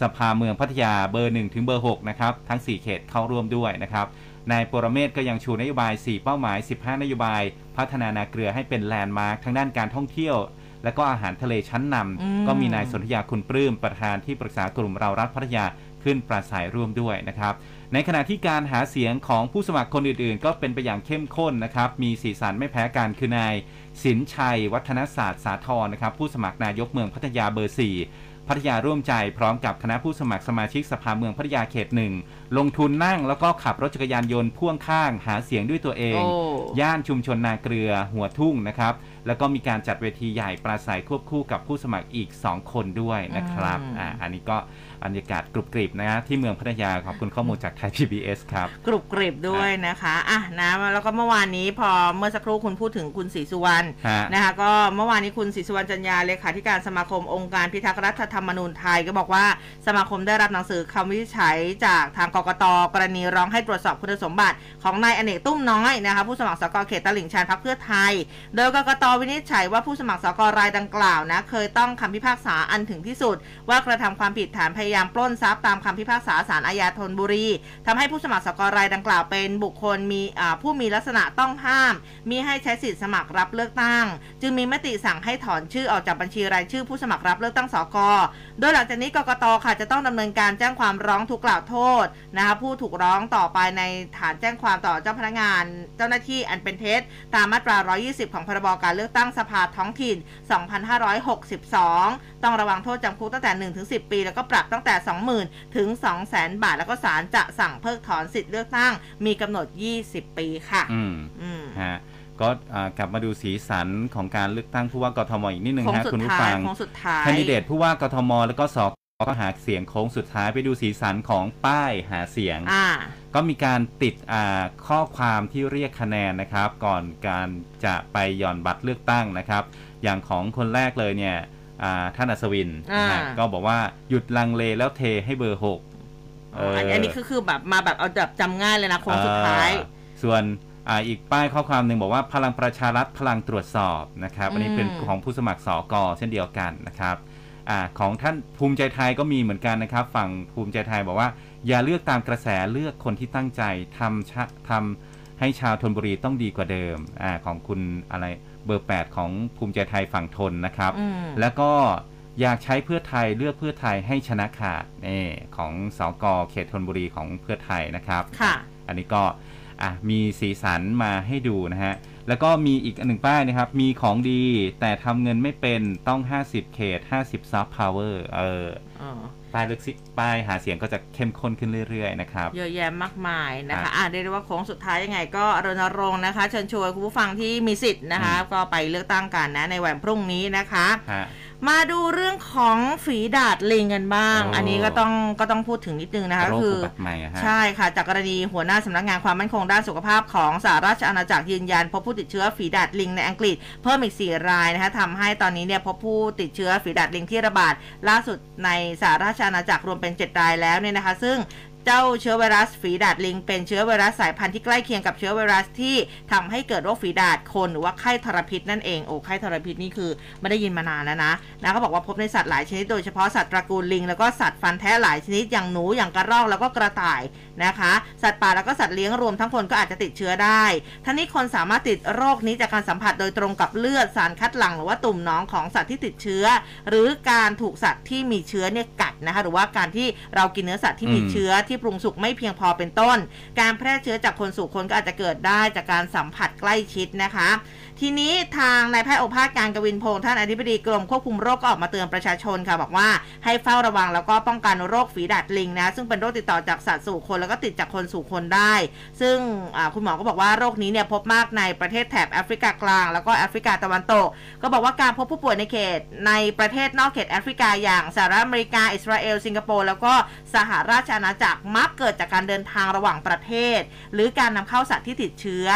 Speaker 2: สภาเมืองพัทยาเบอร์1ถึงเบอร์6นะครับทั้ง 4 เขตเข้าร่วมด้วยนะครับ นายปรเมศก็ยังชูนโยบาย 4 เป้าหมาย 15 นโยบาย พัฒนานาเกลือให้เป็นแลนด์มาร์คทั้งด้านการท่องเที่ยว และก็อาหารทะเลชั้นน
Speaker 1: อืมำ
Speaker 2: ก็มีนายสนธยาคุณปลื้มประธานที่ปรึกษากลุ่มเรารัฐพัทยาขึ้นปราศัยร่วมด้วยนะครับ ในขณะที่การหาเสียงของผู้สมัครคนอื่นๆ ก็เป็นไปอย่างเข้มข้นนะครับ มีสีสันไม่แพ้กันคือนายสินชัย วัฒนศาสตร์สาธรนะครับ ผู้สมัครนายกเมืองพัทยาเบอร์4 พัทยาร่วมใจพร้อมกับคณะผู้สมัครสมาชิกสภาเมืองพัทยาเขตหนึ่งลงทุนนั่งแล้วก็ขับรถจักรยานยนต์พ่วงข้างหาเสียงด้วยตัวเอง
Speaker 1: โอ้
Speaker 2: ย่านชุมชนนาเกลือหัวทุ่งนะครับ แล้วก็มีการจัดเวทีใหญ่ปราศัยควบคู่กับผู้สมัครอีก 2 คนด้วยนะครับ
Speaker 1: อืม
Speaker 2: อ่าอันนี้ก็ บรรยากาศกรุบกริบนะฮะที่เมืองพัทยาขอบคุณข้อมูลจากไทย PBS ครับ
Speaker 1: กรุบกริบด้วยนะคะอะนะแล้วก็เมื่อวานนี้พอเมื่อสักครู่คุณพูดถึงคุณศรีสุวรรณ
Speaker 2: ฮะ
Speaker 1: นะคะก็เมื่อวานนี้คุณศรีสุวรรณจันยาเลขาธิการสมาคมองค์การพิทักษ์รัฐธรรมนูญไทย ก็บอกว่าสมาคมได้รับหนังสือคำวินิจฉัยจากทางกกตกรณีร้องให้ตรวจสอบคุณสมบัติของนายอเนกตุ้มน้อยนะคะผู้สมัครสกเขตตลิ่งชันพรรคเพื่อไทย โดยกกตวินิจฉัยว่าผู้สมัครสกรายดังกล่าวนะเคยต้องคำพิพากษาอันถึงที่สุด ว่ากระทำความผิดฐานพยายามปล้นทรัพย์ตามคำพิพากษาศาลอาญาธนบุรีทำให้ผู้สมัครสกรายดังกล่าวเป็นบุคคลมีผู้มีลักษณะต้องห้าม มีให้ใช้สิทธิสมัครรับเลือกตั้ง จึงมีมติสั่งให้ถอนชื่อออกจากบัญชีรายชื่อผู้สมัครรับเลือกตั้งสกโดยหลังจากนี้กกตค่ะจะต้องดำเนินการแจ้งความร้องทุกข์กล่าวโทษนะคะผู้ถูกร้องต่อไปในฐานแจ้งความต่อเจ้าพนักงาน เจ้าหน้าที่อันเป็นเท็จตามมาตรา 120 ของพรบการเลือกตั้งสภาท้องถิ่น 2562 ต้องระวังโทษจำคุกตั้งแต่ 1-10 ปี แล้วก็ปรับตั้งแต่ 20,000 ถึง 200,000 บาท แล้วก็ศาลจะสั่งเพิกถอนสิทธิ์เลือกตั้ง มีกำหนด 20 ปีค่ะ
Speaker 2: อืม
Speaker 1: อืม
Speaker 2: ฮะก็อ่ากลับมาดูสีสันของการเลือกตั้งผู้ว่ากทมอีกนิดนึง
Speaker 1: โค้ง
Speaker 2: ฮะ
Speaker 1: สุ
Speaker 2: คุ
Speaker 1: ด
Speaker 2: ณผู้
Speaker 1: ท้าย
Speaker 2: ฟัง
Speaker 1: โค้งสุดท้าย
Speaker 2: แคนดิเดตผู้ว่ากทมแล้วก็สกก็หาเสียงโค้งสุดท้ายไปดูสีสันของป้ายหาเสียง
Speaker 1: อ่า
Speaker 2: ก็มีการติดอ่าข้อความที่เรียกคะแนนนะครับ ก่อนการจะไปหย่อนบัตรเลือกตั้งนะครับ อย่างของคนแรกเลยเนี่ยอ่า ท่านอัศวินนะฮะ
Speaker 1: อ่า
Speaker 2: ก็บอกว่าหยุดลังเลแล้วเทให้เบอร์หก
Speaker 1: อ๋ออันอันนี้คือคือแบบมาแบบเอาแบบจำง่ายเลยนะโค้งสุดท้าย
Speaker 2: เออส่วนอ่าอีกป้ายข้อความหนึ่งบอกว่าพลังประชารัฐพลังตรวจสอบนะครับอันนี้เป็น
Speaker 1: อืม
Speaker 2: ของผู้สมัครสอกอเช่นเดียวกันนะครับอาของท่านภูมิใจไทยก็มีเหมือนกันนะครับ ฝั่งภูมิใจไทยบอกว่า อย่าเลือกตามกระแสเลือกคนที่ตั้งใจทำชะทำให้ชาวธนบุรีต้องดีกว่าเดิมอาของคุณอะไร เบอร์ 8 ของภูมิใจไทยฝั่งทนนะครับ
Speaker 1: อืม
Speaker 2: แล้วก็อยากใช้เพื่อไทยเลือกเพื่อไทยให้ชนะขาดนี่ของสอกอเขตธนบุรีของเพื่อไทยนะครับ
Speaker 1: ค่ะ
Speaker 2: อันนี้ก็อะมีสีสันมาให้ดูนะฮะ แล้วก็มีอีกอันหนึ่งป้ายนะครับ มีของดีแต่ทำเงินไม่เป็นต้อง 50 เขต 50ซอฟต์พาวเวอร์ เออ
Speaker 1: อ๋อ
Speaker 2: ป้ายเลือกซิป้ายหาเสียงก็จะเข้มข้นขึ้นเรื่อยๆนะครับ
Speaker 1: เยอะแยะมากมายนะ
Speaker 2: ครั
Speaker 1: คะ
Speaker 2: บ
Speaker 1: อะเรียกได้ว่าโค้งสุดท้ายยังไงก็รณรงค์นะคะเชิญชวนคุณผู้ฟังที่มีสิทธิ์นะคะ
Speaker 2: อืม
Speaker 1: ก็ไปเลือกตั้งกันนะในวันพรุ่งนี้นะคะ
Speaker 2: ฮะ
Speaker 1: มาดูเรื่องของฝีดาดลิงกันบ้าง
Speaker 2: โอ้
Speaker 1: อันนี้ก็ต้องก็ต้องพูดถึงนิดนึงนะคะ
Speaker 2: โรค
Speaker 1: คือ
Speaker 2: อุบัติใหม่อะฮะ
Speaker 1: ใช่ค่ะ จากกรณีหัวหน้าสำนักงานความมั่นคงด้านสุขภาพของสหราชอาณาจักรยืนยัน พบผู้ติดเชื้อฝีดาดลิงในอังกฤษเพิ่มอีก 4 รายนะคะทำให้ตอนนี้เนี่ยพบผู้ติดเชื้อฝีดาดลิงที่ระบาด ล่าสุดในสหราชอาณาจักรรวมเป็น 7 รายแล้วเนี่ยนะคะ ซึ่ง เจ้าเชื้อไวรัสฝีดาดลิง เป็นเชื้อไวรัสสายพันธุ์ที่ใกล้เคียงกับเชื้อไวรัสที่ทำให้เกิดโรคฝีดาดคนหรือว่าไข้ทรพิษนั่นเองโอ้ไข้ทรพิษนี่คือไม่ได้ยินมานานแล้วนะนะเขาบอกว่าพบในสัตว์หลายชนิดโดยเฉพาะสัตว์ตระกูลลิง แล้วก็สัตว์ฟันแท้หลายชนิดอย่างหนูอย่างกระรอกแล้วก็กระต่ายนะคะ สัตว์ป่าแล้วก็สัตว์เลี้ยงรวมทั้งคนก็อาจจะติดเชื้อได้ทั้งนี้คนสามารถติดโรคนี้จากการสัมผัสโดยตรงกับเลือดสารคัดหลั่งหรือว่าตุ่มหนองของสัตว์ที่ติดเชื้อ หรือการถูกสัตว์ที่มีเชื้อเนี่ยกัดนะคะหรือว่าการที่เรากินเนื้อสัตว์ที่มี
Speaker 2: อืม
Speaker 1: เชื้อที่ปรุงสุกไม่เพียงพอเป็นต้น การแพร่เชื้อจากคนสู่คนก็อาจจะเกิดได้จากการสัมผัสใกล้ชิดนะคะ ทีนี้ทางนายแพทย์โอภาสการกวินพงศ์ท่านอธิบดีกรมควบคุมโรคก็ออกมาเตือนประชาชนค่ะบอกว่าให้เฝ้าระวังแล้วก็ป้องกันโรคฝีดาดลิงนะซึ่งเป็นโรคติดต่อจากสัตว์สู่คนแล้วก็ติดจากคนสู่คนได้ ซึ่งคุณหมอก็บอกว่าโรคนี้เนี่ยพบมากในประเทศแถบแอฟริกากลาง แล้วก็แอฟริกาตะวันตก ก็บอกว่าการพบผู้ป่วยในเขตในประเทศนอกเขตแอฟริกาอย่างสหรัฐอเมริกา อิสราเอล สิงคโปร์ แล้วก็สหราชอาณาจักรมักเกิดจากการเดินทางระหว่างประเทศ หรือการนำเข้าสัตว์ที่ติดเชื้อ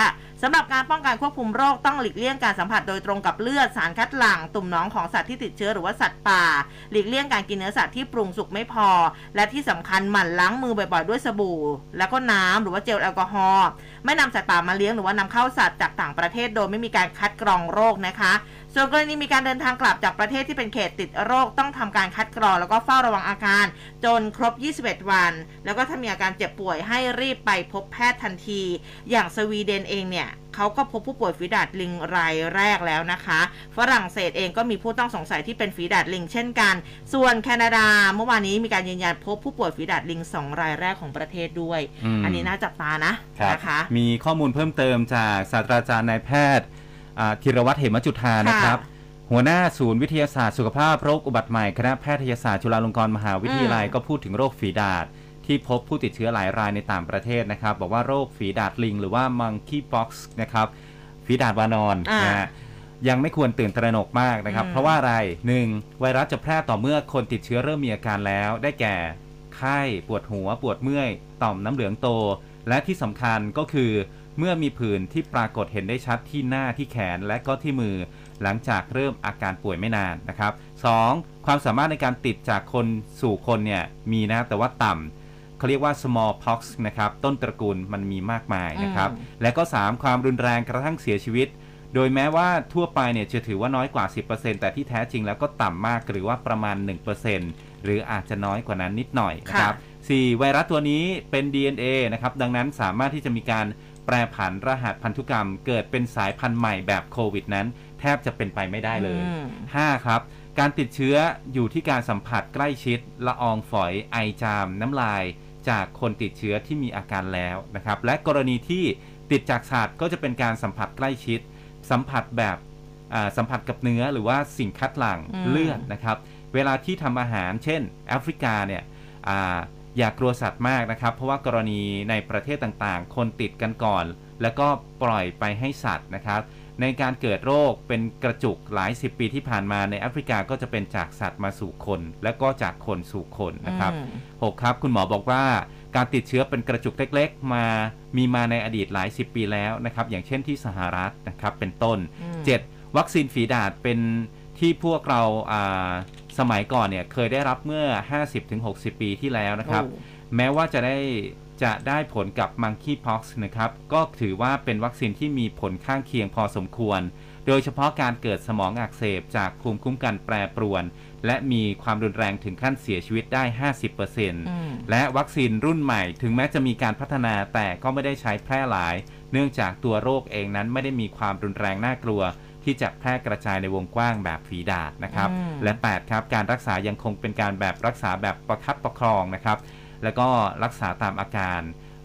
Speaker 1: สำหรับการป้องกันควบคุมโรคต้องหลีกเลี่ยงการสัมผัสโดยตรงกับเลือดสารคัดหลั่งตุ่มหนองของสัตว์ที่ติดเชื้อหรือว่าสัตว์ป่า หลีกเลี่ยงการกินเนื้อสัตว์ที่ปรุงสุกไม่พอ และที่สำคัญหมั่นล้างมือบ่อยๆด้วยสบู่ แล้วก็น้ำหรือว่าเจลแอลกอฮอล์ไม่นำสัตว์ป่ามาเลี้ยงหรือว่านำเข้าสัตว์จากต่างประเทศโดยไม่มีการคัดกรองโรคนะคะ ส่วนกรณีมีการเดินทางกลับจากประเทศที่เป็นเขตติดโรคต้องทำการคัดกรองแล้วก็เฝ้าระวังอาการ จนครบ 21 วัน แล้วก็ถ้ามีอาการเจ็บป่วยให้รีบไปพบแพทย์ทันที อย่างสวีเดนเองเนี่ยเขาก็พบผู้ป่วยฝีดาดลิงรายแรกแล้วนะคะ ฝรั่งเศสเองก็มีผู้ต้องสงสัยที่เป็นฝีดาดลิงเช่นกัน ส่วนแคนาดาเมื่อวานนี้มีการยืนยันพบผู้ป่วยฝีดาดลิงสองรายแรกของประเทศด้วย
Speaker 2: อืม
Speaker 1: อันนี้น่าจับตานะนะคะ
Speaker 2: มีข้อมูลเพิ่มเติมจากศาสตราจารย์นายแพทย์อ่า ธีรวัตรเหมจุธานะครับ หัวหน้าศูนย์วิทยาศาสตร์สุขภาพโรคอุบัติใหม่คณะแพทยศาสตร์จุฬาลงกรณ์มหาวิทยาลัย
Speaker 1: อืม
Speaker 2: ก็พูดถึงโรคฝีดาษที่พบผู้ติดเชื้อหลายรายในต่างประเทศนะครับ บอกว่าโรคฝีดาษลิง หรือว่า monkeypox นะครับฝีดาษวานอน
Speaker 1: อ่าน
Speaker 2: นะฮะยังไม่ควรตื่นตระหนกมากนะครับ
Speaker 1: อืม
Speaker 2: เพราะว่าอะไรหนึ่งไวรัสจะแพร่ต่อเมื่อคนติดเชื้อเริ่มมีอาการแล้ว ได้แก่ไข้ปวดหัว ปวดเมื่อย ต่อมน้ำเหลืองโต และที่สำคัญก็คือ เมื่อมีผื่นที่ปรากฏเห็นได้ชัดที่หน้าที่แขนและก็ที่มือ หลังจากเริ่มอาการป่วยไม่นานนะครับ 2. ความสามารถในการติดจากคนสู่คนเนี่ยมีนะแต่ว่าต่ำเขาเรียกว่า smallpox นะครับ ต้นตระกูลมันมีมากมายนะครับ
Speaker 1: อืม
Speaker 2: และก็ 3 ความรุนแรงกระทั่งเสียชีวิต โดยแม้ว่าทั่วไปเนี่ยจะถือว่าน้อยกว่า 10%แต่ที่แท้จริงแล้วก็ต่ำมากหรือว่าประมาณ 1%หรืออาจจะน้อยกว่านั้นนิดหน่อยนะครับ 4. ไวรัสตัวนี้เป็น DNA นะครับ ดังนั้นสามารถที่จะมีการ แปรผันรหัสพันธุกรรม เกิดเป็นสายพันธุ์ใหม่แบบโควิดนั้น แทบจะเป็นไปไม่ได้เลย
Speaker 1: อืม
Speaker 2: 5. ครับ การติดเชื้ออยู่ที่การสัมผัสใกล้ชิด ละอองฝอย ไอจาม น้ำลาย จากคนติดเชื้อที่มีอาการแล้วนะครับ และกรณีที่ติดจากสัตว์ก็จะเป็นการสัมผัสใกล้ชิด สัมผัสแบบอ่าสัมผัสกับเนื้อหรือว่าสิ่งคัดหลั่ง
Speaker 1: อืม
Speaker 2: เลือดนะครับ เวลาที่ทำอาหาร เช่นแอฟริกาเนี่ย อ่าอย่ากลัวสัตว์มากนะครับ เพราะว่ากรณีในประเทศต่างๆ คนติดกันก่อน แล้วก็ปล่อยไปให้สัตว์นะครับ ในการเกิดโรคเป็นกระจุกหลายสิบปีที่ผ่านมาในแอฟริกาก็จะเป็นจากสัตว์มาสู่คน และก็จากคนสู่คนนะครับ
Speaker 1: อืม
Speaker 2: 6ครับคุณหมอบอกว่าการติดเชื้อเป็นกระจุกเล็ก ๆ มามีมาในอดีตหลายสิบปีแล้วนะครับ อย่างเช่นที่สหรัฐนะครับเป็นต้น
Speaker 1: อืม
Speaker 2: 7. วัคซีนฝีดาษเป็น ที่พวกเราอ่าสมัยก่อนเนี่ยเคยได้รับเมื่อ 50-60 ปีที่แล้วนะครับ
Speaker 1: โอ้
Speaker 2: แม้ว่าจะได้จะได้ผลกับ Monkeypox นะครับ ก็ถือว่าเป็นวัคซีนที่มีผลข้างเคียงพอสมควร โดยเฉพาะการเกิดสมองอักเสบจากภูมิคุ้มกันแปรปรวน และมีความรุนแรงถึงขั้นเสียชีวิตได้ 50%
Speaker 1: อืม
Speaker 2: และวัคซีนรุ่นใหม่ ถึงแม้จะมีการพัฒนาแต่ก็ไม่ได้ใช้แพร่หลาย เนื่องจากตัวโรคเองนั้นไม่ได้มีความรุนแรงน่ากลัว ที่จะแพร่กระจายในวงกว้างแบบฝีดาษนะครับ
Speaker 1: อืม
Speaker 2: และ 8 ครับ การรักษายังคงเป็นการแบบรักษาแบบประคับประคองนะครับ แล้วก็รักษาตามอาการ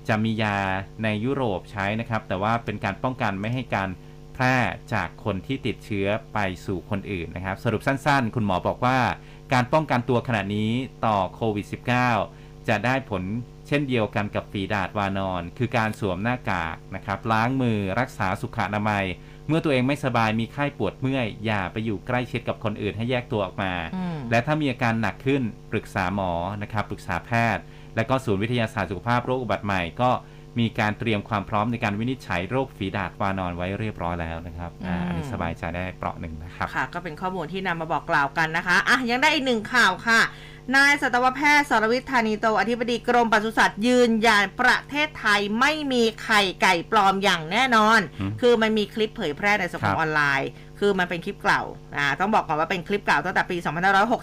Speaker 2: จะมียาในยุโรปใช้นะครับ แต่ว่าเป็นการป้องกันไม่ให้การแพร่จากคนที่ติดเชื้อไปสู่คนอื่นนะครับ สรุปสั้นๆ คุณหมอบอกว่า การป้องกันตัวขณะนี้ต่อโควิด -19 จะได้ผลเช่นเดียวกันกับฝีดาดวานอน คือการสวมหน้ากากนะครับ ล้างมือรักษาสุขอนามัย เมื่อตัวเองไม่สบายมีไข้ปวดเมื่อย อย่าไปอยู่ใกล้ชิดกับคนอื่นให้แยกตัวออกมา
Speaker 1: อืม
Speaker 2: และถ้ามีอาการหนักขึ้นปรึกษาหมอนะครับปรึกษาแพทย์ และก็ศูนย์วิทยาศาสตร์สุขภาพโรคอุบัติใหม่ก็ มีการเตรียมความพร้อมในการวินิจฉัยโรคฝีดาดวานอนไว้เรียบร้อยแล้วนะครับอ่า
Speaker 1: อืม
Speaker 2: อันนี้สบายใจได้เปราะหนึ่งนะครับ
Speaker 1: ค่ะ ก็เป็นข้อมูลที่นำมาบอกกล่าวกันนะคะอะยังได้อีกหนึ่งข่าวค่ะนายสัตวแพทย์สรวิทย์ธานีโต อธิบดีกรมปศุสัตว์ยืนยันประเทศไทยไม่มีไข่ไก่ปลอมอย่างแน่นอน
Speaker 2: อืม
Speaker 1: คือมันมีคลิปเผยแพร่ในสังค
Speaker 2: ครั
Speaker 1: ม
Speaker 2: บ
Speaker 1: ออนไลน์ คือมันเป็นคลิปเก่าอ่าต้องบอกก่อนว่าเป็นคลิปเก่าตั้งแต่ปี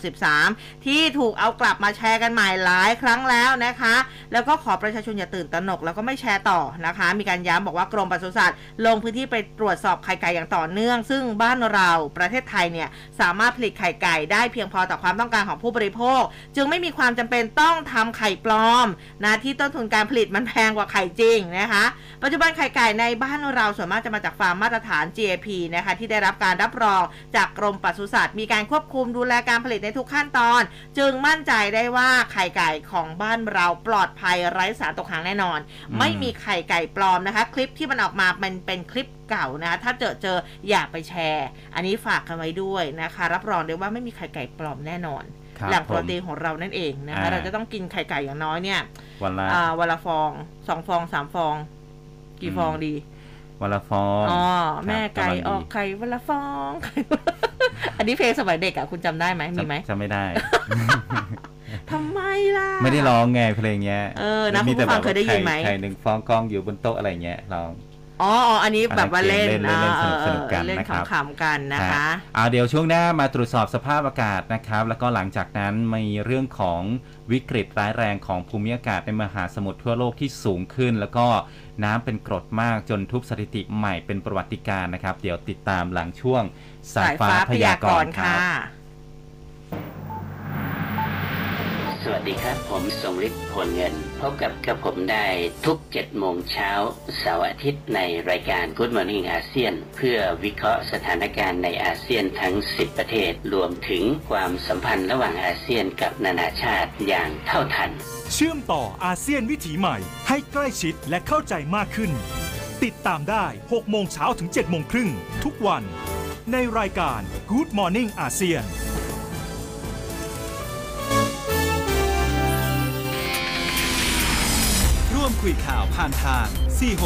Speaker 1: 2563 ที่ถูกเอากลับมาแชร์กันใหม่หลายครั้งแล้วนะคะ แล้วก็ขอประชาชนอย่าตื่นตระหนกแล้วก็ไม่แชร์ต่อนะคะ มีการย้ำบอกว่ากรมปศุสัตว์ลงพื้นที่ไปตรวจสอบไข่ไก่อย่างต่อเนื่อง ซึ่งบ้านเราประเทศไทยเนี่ยสามารถผลิตไข่ไก่ได้เพียงพอต่อความต้องการของผู้บริโภค จึงไม่มีความจำเป็นต้องทำไข่ปลอมนะที่ต้นทุนการผลิตมันแพงกว่าไข่จริงนะคะ ปัจจุบันไข่ไก่ในบ้านเราส่วนมากจะมาจากฟาร์มมาตรฐาน GAP นะคะที่ได้รับการรับรอง จากกรมปศุสัตว์ มีการควบคุมดูแลการผลิตในทุกขั้นตอน จึงมั่นใจได้ว่าไข่ไก่ของบ้านเราปลอดภัยไร้สารตกค้างแน่นอน
Speaker 2: อืม
Speaker 1: ไม่มีไข่ไก่ปลอมนะคะ คลิปที่มันออกมาเป็นเป็นคลิปเก่านะคะถ้าเจอเจออย่าไปแชร์ อันนี้ฝากกันไว้ด้วยนะคะ รับรองได้ว่าไม่มีไข่ไก่ปลอมแน่นอน
Speaker 2: ครับ
Speaker 1: แหล่งโปร
Speaker 2: ผม
Speaker 1: ตีนของเรานั่นเองนะคะ
Speaker 2: อ่า
Speaker 1: เราจะต้องกินไข่ไก่อย่างน้อยเนี่ย
Speaker 2: วันละ
Speaker 1: อ่าวันละฟองสองฟองสามฟอง กี่
Speaker 2: อืม
Speaker 1: ฟองดี
Speaker 2: วันละฟอง
Speaker 1: อ๋อ
Speaker 2: ครับ
Speaker 1: แม่ไก่ำ
Speaker 2: ลังดี
Speaker 1: ออกไข่วันละฟองไข่อันนี้เพลงสมัยเด็กอะคุณจำได้ไหมมีไหม
Speaker 2: จำจำไม่ได้
Speaker 1: ทำไมล่ะ
Speaker 2: ไม่ได้ร้องไงเพลงเนี้ย
Speaker 1: เออนะ
Speaker 2: มีแต่
Speaker 1: คุณผู้ฟัง
Speaker 2: แบบ
Speaker 1: เคยได้ยินไหม
Speaker 2: ข่ไข่หนึ่งฟองกองอยู่บนโต๊ะอะไรเงี้ยร้อง
Speaker 1: อ๋ออ๋ออันนี้แบบว่าเล่น
Speaker 2: เล่นเล่นเล่น
Speaker 1: อ่า
Speaker 2: สนุกๆกัน
Speaker 1: เออเล่น
Speaker 2: นะครับ
Speaker 1: ขำๆกันนะคะ
Speaker 2: ฮเอาเดี๋ยวช่วงหน้ามาตรวจสอบสภาพอากาศนะครับ แล้วก็หลังจากนั้นมีเรื่องของวิกฤตร้ายแรงของภูมิอากาศในมหาสมุทรทั่วโลกที่สูงขึ้น แล้วก็ น้ำเป็นกรดมากจนทุบสถิติใหม่เป็นประวัติการณ์นะครับ เดี๋ยวติดตามหลังช่วงสายฟ้าพยากรณ์ครับ
Speaker 6: สวัสดีครับ ผมทรงฤทธิ์ผลเงิน พบกับกับผมได้ทุก7โมงเช้าเสาร์อาทิตย์ในรายการ Good Morning อาเซียนเพื่อวิเคราะห์สถานการณ์ในอาเซียนทั้ง 10 ประเทศ รวมถึงความสัมพันธ์ระหว่างอาเซียนกับนานาชาติอย่างเท่าทัน
Speaker 3: เชื่อมต่ออาเซียนวิถีใหม่ ให้ใกล้ชิดและเข้าใจมากขึ้น ติดตามได้ 6 โมงเช้าถึง 7 โมงครึ่ง ทุกวัน ในรายการ Good Morning อาเซียน
Speaker 4: ร่วมคุยข่าวผ่านทาง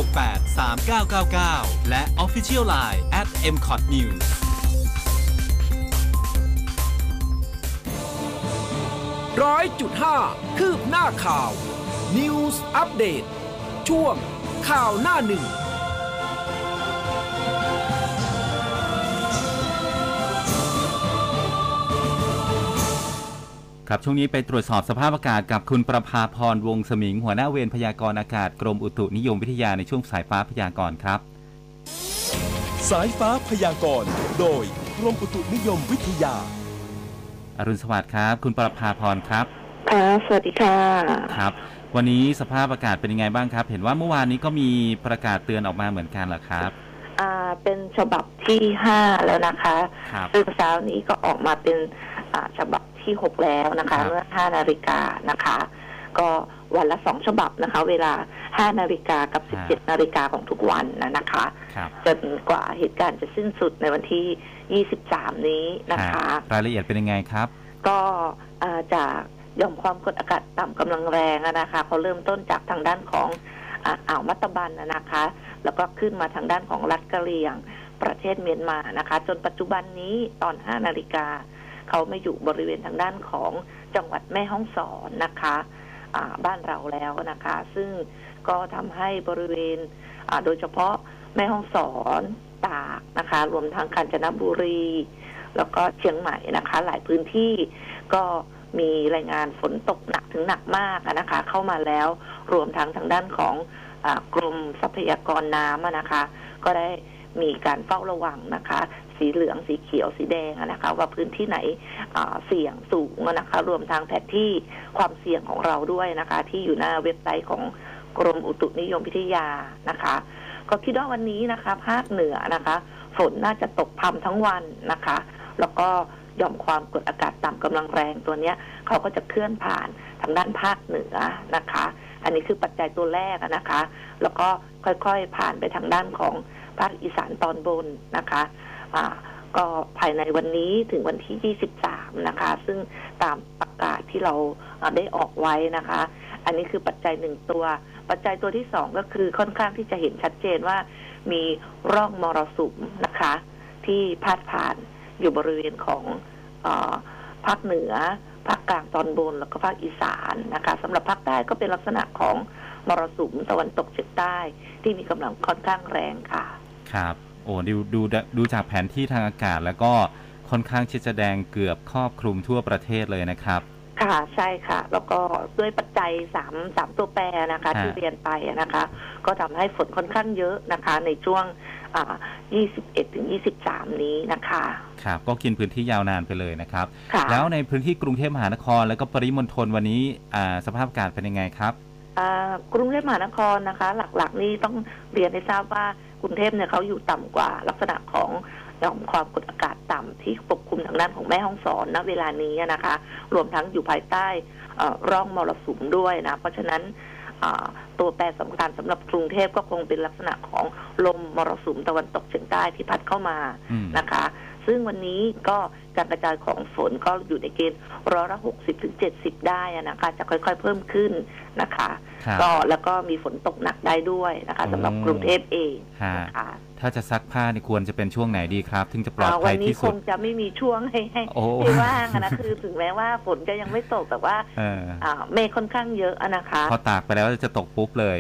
Speaker 4: 468 3999 และ Official Line at mcot news
Speaker 5: ร้อยจุดห้าคืบหน้าข่าว News อัปเดตช่วงข่าวหน้าหนึ่ง
Speaker 2: ครับช่วงนี้ไปตรวจสอบสภาพอากาศกับคุณประภาพรวงศ์สมิง หัวหน้าเวรพยากรณ์อากาศกรมอุตุนิยมวิทยาในช่วงสายฟ้าพยากรณ์ครับ
Speaker 7: สายฟ้าพยากรณ์โดยกรมอุตุนิยมวิทยา
Speaker 2: อรุณสวัสดิ์ครับ คุณประภาพรครับ
Speaker 8: ค่ะสวัสดีค่ะ
Speaker 2: ครับ วันนี้สภาพอากาศเป็นยังไงบ้างครับ เห็นว่าเมื่อวานนี้ก็มีประกาศเตือนออกมาเหมือนกันเหรอครับ
Speaker 8: อ่าเป็นฉบับที่ห้าแล้วนะคะ
Speaker 2: ครับ
Speaker 8: ซึ่งเช้านี้ก็ออกมาเป็นอ่าฉบับที่หกแล้วนะ
Speaker 2: ครั
Speaker 8: คะ
Speaker 2: บ
Speaker 8: เมื่อห้านาฬิกานะคะ ก็ วันละสองฉบับนะคะ เวลาห้านาฬิกากับสิบเจ็ดนาฬิกาของทุกวันนะนะคะ
Speaker 2: ครับ
Speaker 8: จนกว่าเหตุการณ์จะสิ้นสุดในวันที่ยี่สิบสามนี้นะคะ
Speaker 2: รายละเอียดเป็นยังไงครับ
Speaker 8: ก็อ่าจากหย่อมความกดอากาศต่ำกำลังแรงอะนะคะเขาเริ่มต้นจากทางด้านของอ่าอ่าวมัตตบันอะนะคะ แล้วก็ขึ้นมาทางด้านของรัฐกะเหรี่ยงประเทศเมียนมานะคะ จนปัจจุบันนี้ตอน 5 นาฬิกาเขามาอยู่บริเวณทางด้านของจังหวัดแม่ฮ่องสอนนะคะอ่า บ้านเราแล้วนะคะ ซึ่งก็ทำให้บริเวณโดยเฉพาะแม่ฮ่องสอนตากนะคะ รวมทั้งกาญจนบุรี แล้วก็เชียงใหม่นะคะ หลายพื้นที่ก็มีรายงานฝนตกหนักถึงหนักมากนะคะ เข้ามาแล้วรวมทั้งทางด้านของอกรมทรัพยากรน้ำนะคะ ก็ได้มีการเฝ้าระวังนะคะ สีเหลืองสีเขียวสีแดงนะคะว่าพื้นที่ไหนเสี่ยงสูงนะคะรวมทั้งแผนที่ความเสี่ยงของเราด้วยนะคะ ที่อยู่หน้าเว็บไซต์ของกรมอุตุนิยมวิทยานะคะ ก็คิดว่าวันนี้นะคะ ภาคเหนือนะคะ ฝนน่าจะตกพรำทั้งวันนะคะ แล้วก็ย่อมความกดอากาศต่ำกำลังแรงตัวเนี้ยเขาก็จะเคลื่อนผ่านทางด้านภาคเหนือนะคะ อันนี้คือปัจจัยตัวแรกนะคะ แล้วก็ค่อยๆผ่านไปทางด้านของภาคอีสานตอนบนนะคะ ก็ภายในวันนี้ถึงวันที่ 23 นะคะ ซึ่งตามประกาศที่เราได้ออกไว้นะคะ อันนี้คือปัจจัยหนึ่งตัว ปัจจัยตัวที่สองก็คือค่อนข้างที่จะเห็นชัดเจนว่า มีร่องมรสุมนะคะ ที่พาดผ่านอยู่บริเวณของอภาคเหนือภาคกลางตอนบนแล้วก็ภาคอีสานนะคะสำหรับภาคใต้ก็เป็นลักษณะของมรสุมตะวันตกเฉียงใต้ที่มีกำลังค่อนข้างแรงค่ะ
Speaker 2: ครับ อ้ดูดูดูจากแผนที่ทางอากาศ แล้วก็ค่อนข้างที่จะแดงเกือบครอบคลุมทั่วประเทศเลยนะครับ
Speaker 8: ค่ะใช่ค่ะ แล้วก็ด้วยปัจจัยสามสามตัวแปรนะคะ
Speaker 2: ฮะ
Speaker 8: ที่เรียนไปอะนะคะ ก็ทำให้ฝนค่อนข้างเยอะนะคะ ในช่วงอ่า21ถึง23 นี้นะคะ
Speaker 2: ครับก็กินพื้นที่ยาวนานไปเลยนะครับ
Speaker 8: ค่ะ
Speaker 2: แล้วในพื้นที่กรุงเทพมหานคร แล้วก็ปริมณฑลวันนี้อ่าสภาพอากาศเป็นยังไงครับ
Speaker 8: อ่ากรุงเทพมหานครนะคะ หลักๆ นี่ต้องเรียนให้ทราบว่า กรุงเทพเนี่ยเขาอยู่ต่ำกว่าลักษณะของหย่อมความกดอากาศต่ำที่ปกคลุมทางด้านของแม่ห้องสอนณเวลานี้นะคะ รวมทั้งอยู่ภายใต้เอ่อร่องมรสุมด้วยนะ เพราะฉะนั้นอ่าตัวแปรสำคัญสำหรับกรุงเทพก็คงเป็นลักษณะของลมมรสุมตะวันตกเฉียงใต้ที่พัดเข้ามา
Speaker 2: อืม
Speaker 8: นะคะ ซซึ่งวันนี้ก็การกระจายของฝนก็อยู่ในเกณฑ์ร้อยละหกสิบถึงเจ็ดสิบได้อะนะคะ จะค่อยๆเพิ่มขึ้นนะคะ
Speaker 2: ครับ
Speaker 8: ก็แล้วก็มีฝนตกหนักได้ด้วยนะคะสำหรับ
Speaker 2: อืม
Speaker 8: กรุงเทพเอง
Speaker 2: ฮะ
Speaker 8: นะคะ
Speaker 2: ถ้าจะซักผ้านี่ควรจะเป็นช่วงไหนดีครับ ถึงจะปลอด
Speaker 8: อ่า
Speaker 2: ภั
Speaker 8: วั
Speaker 2: ย
Speaker 8: นี้
Speaker 2: ที่
Speaker 8: ค
Speaker 2: สุด
Speaker 8: งจะไม่มีช่วงให้ให้
Speaker 2: โอ้
Speaker 8: ให้ว่างอะนะคือถึงแม้ว่าฝนจะยังไม่ตกแต่ว่า
Speaker 2: เออ
Speaker 8: อ่าเมฆค่อนข้างเยอะอะนะคะ
Speaker 2: พอตากไปแล้วจะตกปุ๊บเลย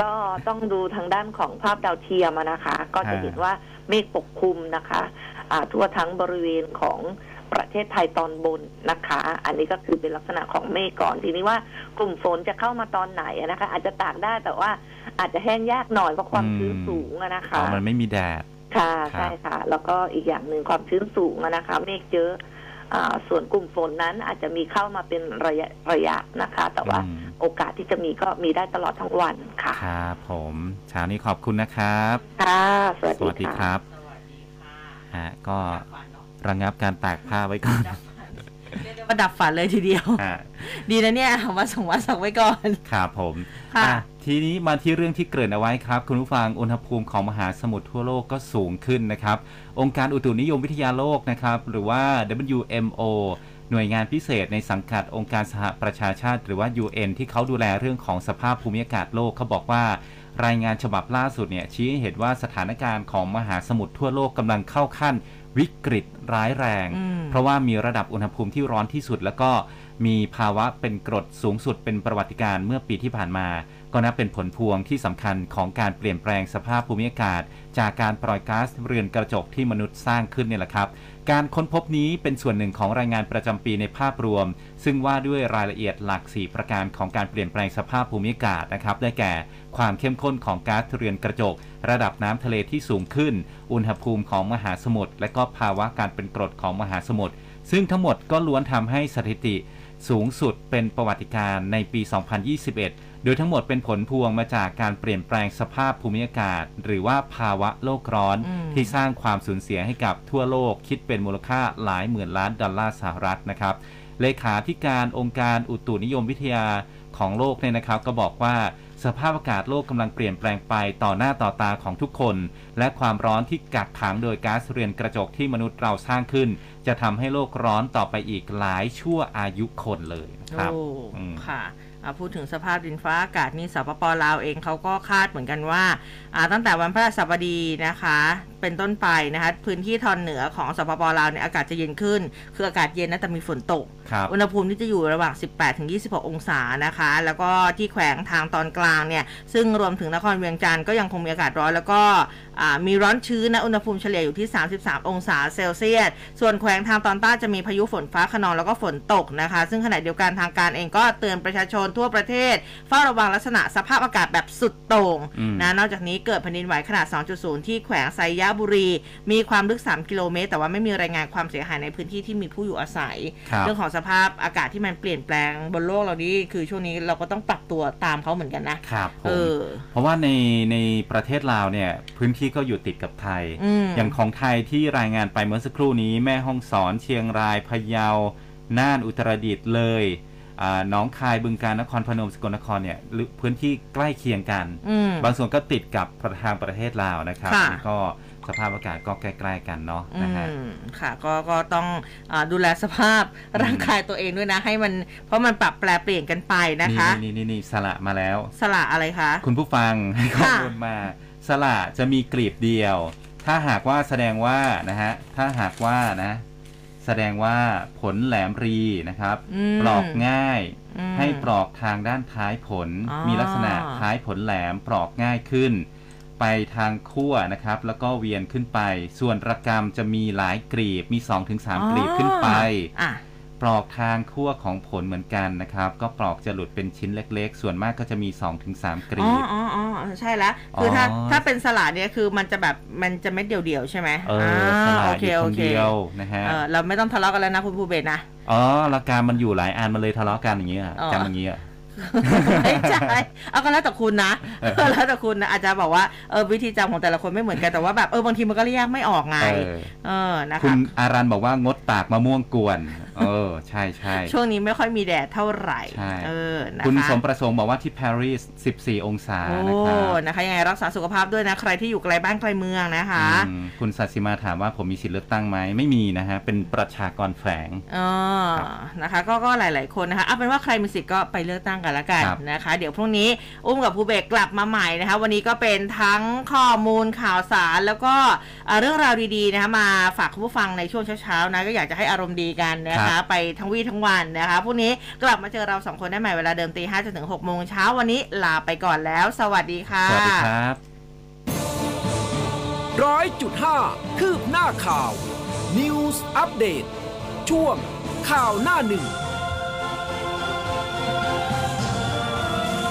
Speaker 8: ก็ต้องดูทางด้านของภาพดาวเทียมอะนะคะ ก็จะเห็นว่า เมฆปกคลุมนะคะอ่าทั่วทั้งบริเวณของประเทศไทยตอนบนนะคะ อันนี้ก็คือเป็นลักษณะของเมฆก่อน ทีนี้ว่ากลุ่มฝนจะเข้ามาตอนไหนอะนะคะ อาจจะตากได้แต่ว่าอาจจะแห้งยากหน่อยเพราะความ
Speaker 2: อืม
Speaker 8: ชื้นสูงอะนะคะ
Speaker 2: อ๋อมันไม่มีแดด
Speaker 8: ค่ะ
Speaker 2: ครับ
Speaker 8: ใช่ค่ะ แล้วก็อีกอย่างหนึ่งความชื้นสูงอะนะคะ เมฆเยอะอ่า ส่วนกลุ่มฝนนั้นอาจจะมีเข้ามาเป็นระยะระยะนะคะ แต่ว่า
Speaker 2: อืม
Speaker 8: โอกาสที่จะมีก็มีได้ตลอดทั้งวันค่ะ
Speaker 2: ครับผมเช้านี้ขอบคุณนะครับ
Speaker 8: ค่ะสวัส
Speaker 2: ส
Speaker 8: ดี
Speaker 2: วัสดีค
Speaker 8: ค่ะ
Speaker 2: รับฮะก็ระงับการตากผ้าไว้ก่อน
Speaker 1: ประดับฝันเลยทีเดียว
Speaker 2: ฮะ
Speaker 1: ดีนะเนี่ยวันสองวันสักไว้ก่อน
Speaker 2: ครับผม
Speaker 1: ค่ะ
Speaker 2: อะทีนี้มาที่เรื่องที่เกริ่นเอาไว้ครับ คุณผู้ฟังอุณหภูมิของมหาสมุทรทั่วโลกก็สูงขึ้นนะครับ องค์การอุตุนิยมวิทยาโลกนะครับ หรือว่า WMO หน่วยงานพิเศษในสังกัดองค์การสหประชาชาติหรือว่า UN ที่เขาดูแลเรื่องของสภาพภูมิอากาศโลกเขาบอกว่ารายงานฉบับล่าสุดเนี่ยชี้ให้เห็นว่าสถานการณ์ของมหาสมุทรทั่วโลกกำลังเข้าขั้น วิกฤตร้ายแรง
Speaker 1: อืม
Speaker 2: เพราะว่ามีระดับอุณหภูมิที่ร้อนที่สุด แล้วก็มีภาวะเป็นกรดสูงสุดเป็นประวัติการณ์เมื่อปีที่ผ่านมา ก็นับเป็นผลพวงที่สำคัญของการเปลี่ยนแปลงสภาพภูมิอากาศ จากการปล่อยก๊าซเรือนกระจกที่มนุษย์สร้างขึ้นเนี่ยแหละครับ การค้นพบนี้เป็นส่วนหนึ่งของรายงานประจำปีในภาพรวม ซึ่งว่าด้วยรายละเอียดหลัก 4 ประการของการเปลี่ยนแปลงสภาพภูมิอากาศนะครับ ได้แก่ ความเข้มข้นของก๊าซเรือนกระจก ระดับน้ำทะเลที่สูงขึ้น อุณหภูมิของมหาสมุทรและก็ภาวะการเป็นกรดของมหาสมุทรซึ่งทั้งหมดก็ล้วนทำให้สถิติสูงสุดเป็นประวัติการณ์ในปี 2021 โดยทั้งหมดเป็นผลพวงมาจากการเปลี่ยนแปลงสภาพภูมิอากาศ หรือว่าภาวะโลกร้อน
Speaker 1: อืม
Speaker 2: ที่สร้างความสูญเสียให้กับทั่วโลกคิดเป็นมูลค่าหลายหมื่นล้านดอลลาร์สหรัฐนะครับ เลขาธิการองค์การอุตุนิยมวิทยาของโลกเนี่ยนะครับก็บอกว่า สภาพอากาศโลกกำลังเปลี่ยนแปลงไปต่อหน้าต่อตาของทุกคน และความร้อนที่กักขังโดยก๊าซเรือนกระจกที่มนุษย์เราสร้างขึ้น จะทำให้โลกร้อนต่อไปอีกหลายชั่วอายุคนเลยนะครับ
Speaker 1: โอ้
Speaker 2: อืม
Speaker 1: ค่ะอ่า พูดถึงสภาพดินฟ้าอากาศนี่สปปลาวเองเขาก็คาดเหมือนกันว่าอ่าตั้งแต่วันพฤหัสบดีนะคะ เป็นต้นไปนะคะพื้นที่ทอนเหนือของสปปลาวเนี่ยอากาศจะเย็นขึ้น คืออากาศเย็นนะแต่มีฝนตก
Speaker 2: ครับ
Speaker 1: อุณหภูมิที่จะอยู่ระหว่าง 18 ถึง 26 องศานะคะ แล้วก็ที่แขวงทางตอนกลางเนี่ยซึ่งรวมถึงนครเวียงจันทร์ก็ยังคงมีอากาศร้อนแล้วก็อ่ามีร้อนชื้นนะอุณหภูมิเฉลี่ยอยู่ที่ 33 องศาเซลเซียส ส่วนแขวงทางตอนใต้จะมีพายุฝนฟ้าขนองแล้วก็ฝนตกนะคะ ซึ่งขณะเดียวกันทางการเองก็เตือนประชาชนทั่วประเทศ เฝ้าระวังลักษณะสภาพอากาศแบบสุดโต่ง
Speaker 2: อืม
Speaker 1: นะนอกจากนี้เกิดแผ่นดินไหวขนาด 2.0 ที่แขวงไซยะบุรี มีความลึก 3 กิโลเมตร แต่ว่าไม่มีรายงานความเสียหายในพื้นที่ที่มีผู้อยู่อาศัย
Speaker 2: ครับ
Speaker 1: เรื่องของสภาพอากาศที่มันเปลี่ยนแปลงบนโลกเรานี่คือช่วงนี้เราก็ต้องปรับตัวตามเขาเหมือนกันนะครับ
Speaker 2: ผ
Speaker 1: เอ
Speaker 2: ม
Speaker 1: อ
Speaker 2: เพราะว่าในในประเทศลาวเนี่ยพื้นที่ก็อยู่ติดกับไทย
Speaker 1: อืม
Speaker 2: อย่างของไทยที่รายงานไปเมื่อสักครู่นี้แม่ฮ่องสอนเชียงรายพะเยาน่านอุตรดิตถ์เลยอ่าห น้องคายบึงการนครพนมสกลนครเนี่ยหรือพื้นที่ใกล้เคียงกัน
Speaker 1: อืม
Speaker 2: บางส่วนก็ติดกับทางประเทศลาวนะครับ
Speaker 1: ค่ะ
Speaker 2: นี่ก็สภาพอากาศก็ใกล้ๆกันเนาะนะฮะ
Speaker 1: อืมค่ะก็ก็ต้องอาดูแลสภาพร่างกายตัวเองด้วยนะ ให้มันเพราะมันปรับแปลเปลี่ยนกันไปนะคะ
Speaker 2: นี่นี่นี่สละมาแล้ว
Speaker 1: สละอะไรคะ
Speaker 2: คุณผู้ฟังให้ข้อ
Speaker 1: ค่ะ
Speaker 2: มูลมา สละจะมีกลีบเดียว ถ้าหากว่าแสดงว่านะฮะถ้าหากว่านะ แสดงว่าผลแหลมรีนะครับ
Speaker 1: ม
Speaker 2: ปลอกง่าย
Speaker 1: อืม
Speaker 2: ให้ปลอกทางด้านท้ายผล
Speaker 1: อ๋อ
Speaker 2: มีลักษณะท้ายผลแหลมปลอกง่ายขึ้น ไปทางขั้วนะครับ แล้วก็เวียนขึ้นไป ส่วนระกำจะมีหลายกลีบมี 2-3กลีบขึ้นไป
Speaker 1: อะ
Speaker 2: ปลอกทางขั้วของผลเหมือนกันนะครับ ก็ปลอกจะหลุดเป็นชิ้นเล็ก ๆ ส่วนมากก็จะมี 2-3กลี
Speaker 1: อ๋อบอ๋ออ๋อใช่แล้วคือถ้า
Speaker 2: อ๋อ
Speaker 1: ถ้าเป็นสลัดเนี่ยคือมันจะแบบมันจะเม็ดเดียวๆใช่ไหม
Speaker 2: เออสลา
Speaker 1: โอ
Speaker 2: ดอ
Speaker 1: เค
Speaker 2: ยู่
Speaker 1: โอ
Speaker 2: คน
Speaker 1: เค
Speaker 2: เดียวนะฮะ
Speaker 1: เออเราไม่ต้องทะเลาะกันแล้วนะคุณภูเบศนะ
Speaker 2: อ๋อละกามันอยู่หลายอันมันเลยทะเลาะกันอย่างเงี้ย
Speaker 1: อ๋อ
Speaker 2: จำอย่างเงี้ย
Speaker 1: ค ไม่ใช่เอาก็แล้วแต่คุณนะ
Speaker 2: เออ
Speaker 1: แล้วแต่คุณนะอาจจะบอกว่าเออวิธีจำของแต่ละคนไม่เหมือนกันแต่ว่าแบบเออบางทีมันก็เรียกไม่ออกไง
Speaker 2: เออ
Speaker 1: เออนะ
Speaker 2: คุ
Speaker 1: คะ
Speaker 2: ณอารันบอกว่างดตากมะม่วงกวนเออใช่ใช่
Speaker 1: ช่วงนี้ไม่ค่อยมีแดดเท่าไหร่
Speaker 2: ใช่
Speaker 1: เออนะคะ
Speaker 2: คุณสมประสงค์บอกว่าที่ปารีส14 องศา
Speaker 1: โอ้
Speaker 2: นะครับ
Speaker 1: นะคะยังไงรักษาสุขภาพด้วยนะใครที่อยู่ไกลบ้านไกลเมืองนะคะ
Speaker 2: อืมคุณสัตย์สิมาถามว่าผมมีสิทธิ์เลือกตั้งไหมไม่มีนะฮะเป็นประชากรแฝง
Speaker 1: อ๋อ
Speaker 2: ครับ
Speaker 1: นะคะ ก็ก็หลาย ๆคนนะคะเอาเป็นว่าใครมีสิทธิ์ก็ไปเลือกตั้งกันละกัน
Speaker 2: ครับ
Speaker 1: นะคะ เดี๋ยวพรุ่งนี้อุ้มกับภูเบกกลับมาใหม่นะคะ วันนี้ก็เป็นทั้งข้อมูลข่าวสารแล้วก็เอ่อเรื่องราวดีๆนะคะมาฝากคุณผู้ฟังในช่วงเช้าๆนะก็อยากจะให้อารมณ์ดีกันนะ
Speaker 2: ครั
Speaker 1: คะ
Speaker 2: บ
Speaker 1: ไปทั้งวี่ทั้งวันนะคะพรุ่งนี้กลับมาเจอเราสองคนได้ใหม่เวลาเดิมตีห้าจนถึงหกโมงเช้าวันนี้ลาไปก่อนแล้ว สวัสดีค่ะ
Speaker 2: สวัสดีครับ
Speaker 5: ร้อยจุดห้าคืบหน้าข่าว News อัปเดตช่วงข่าวหน้าหนึ่ง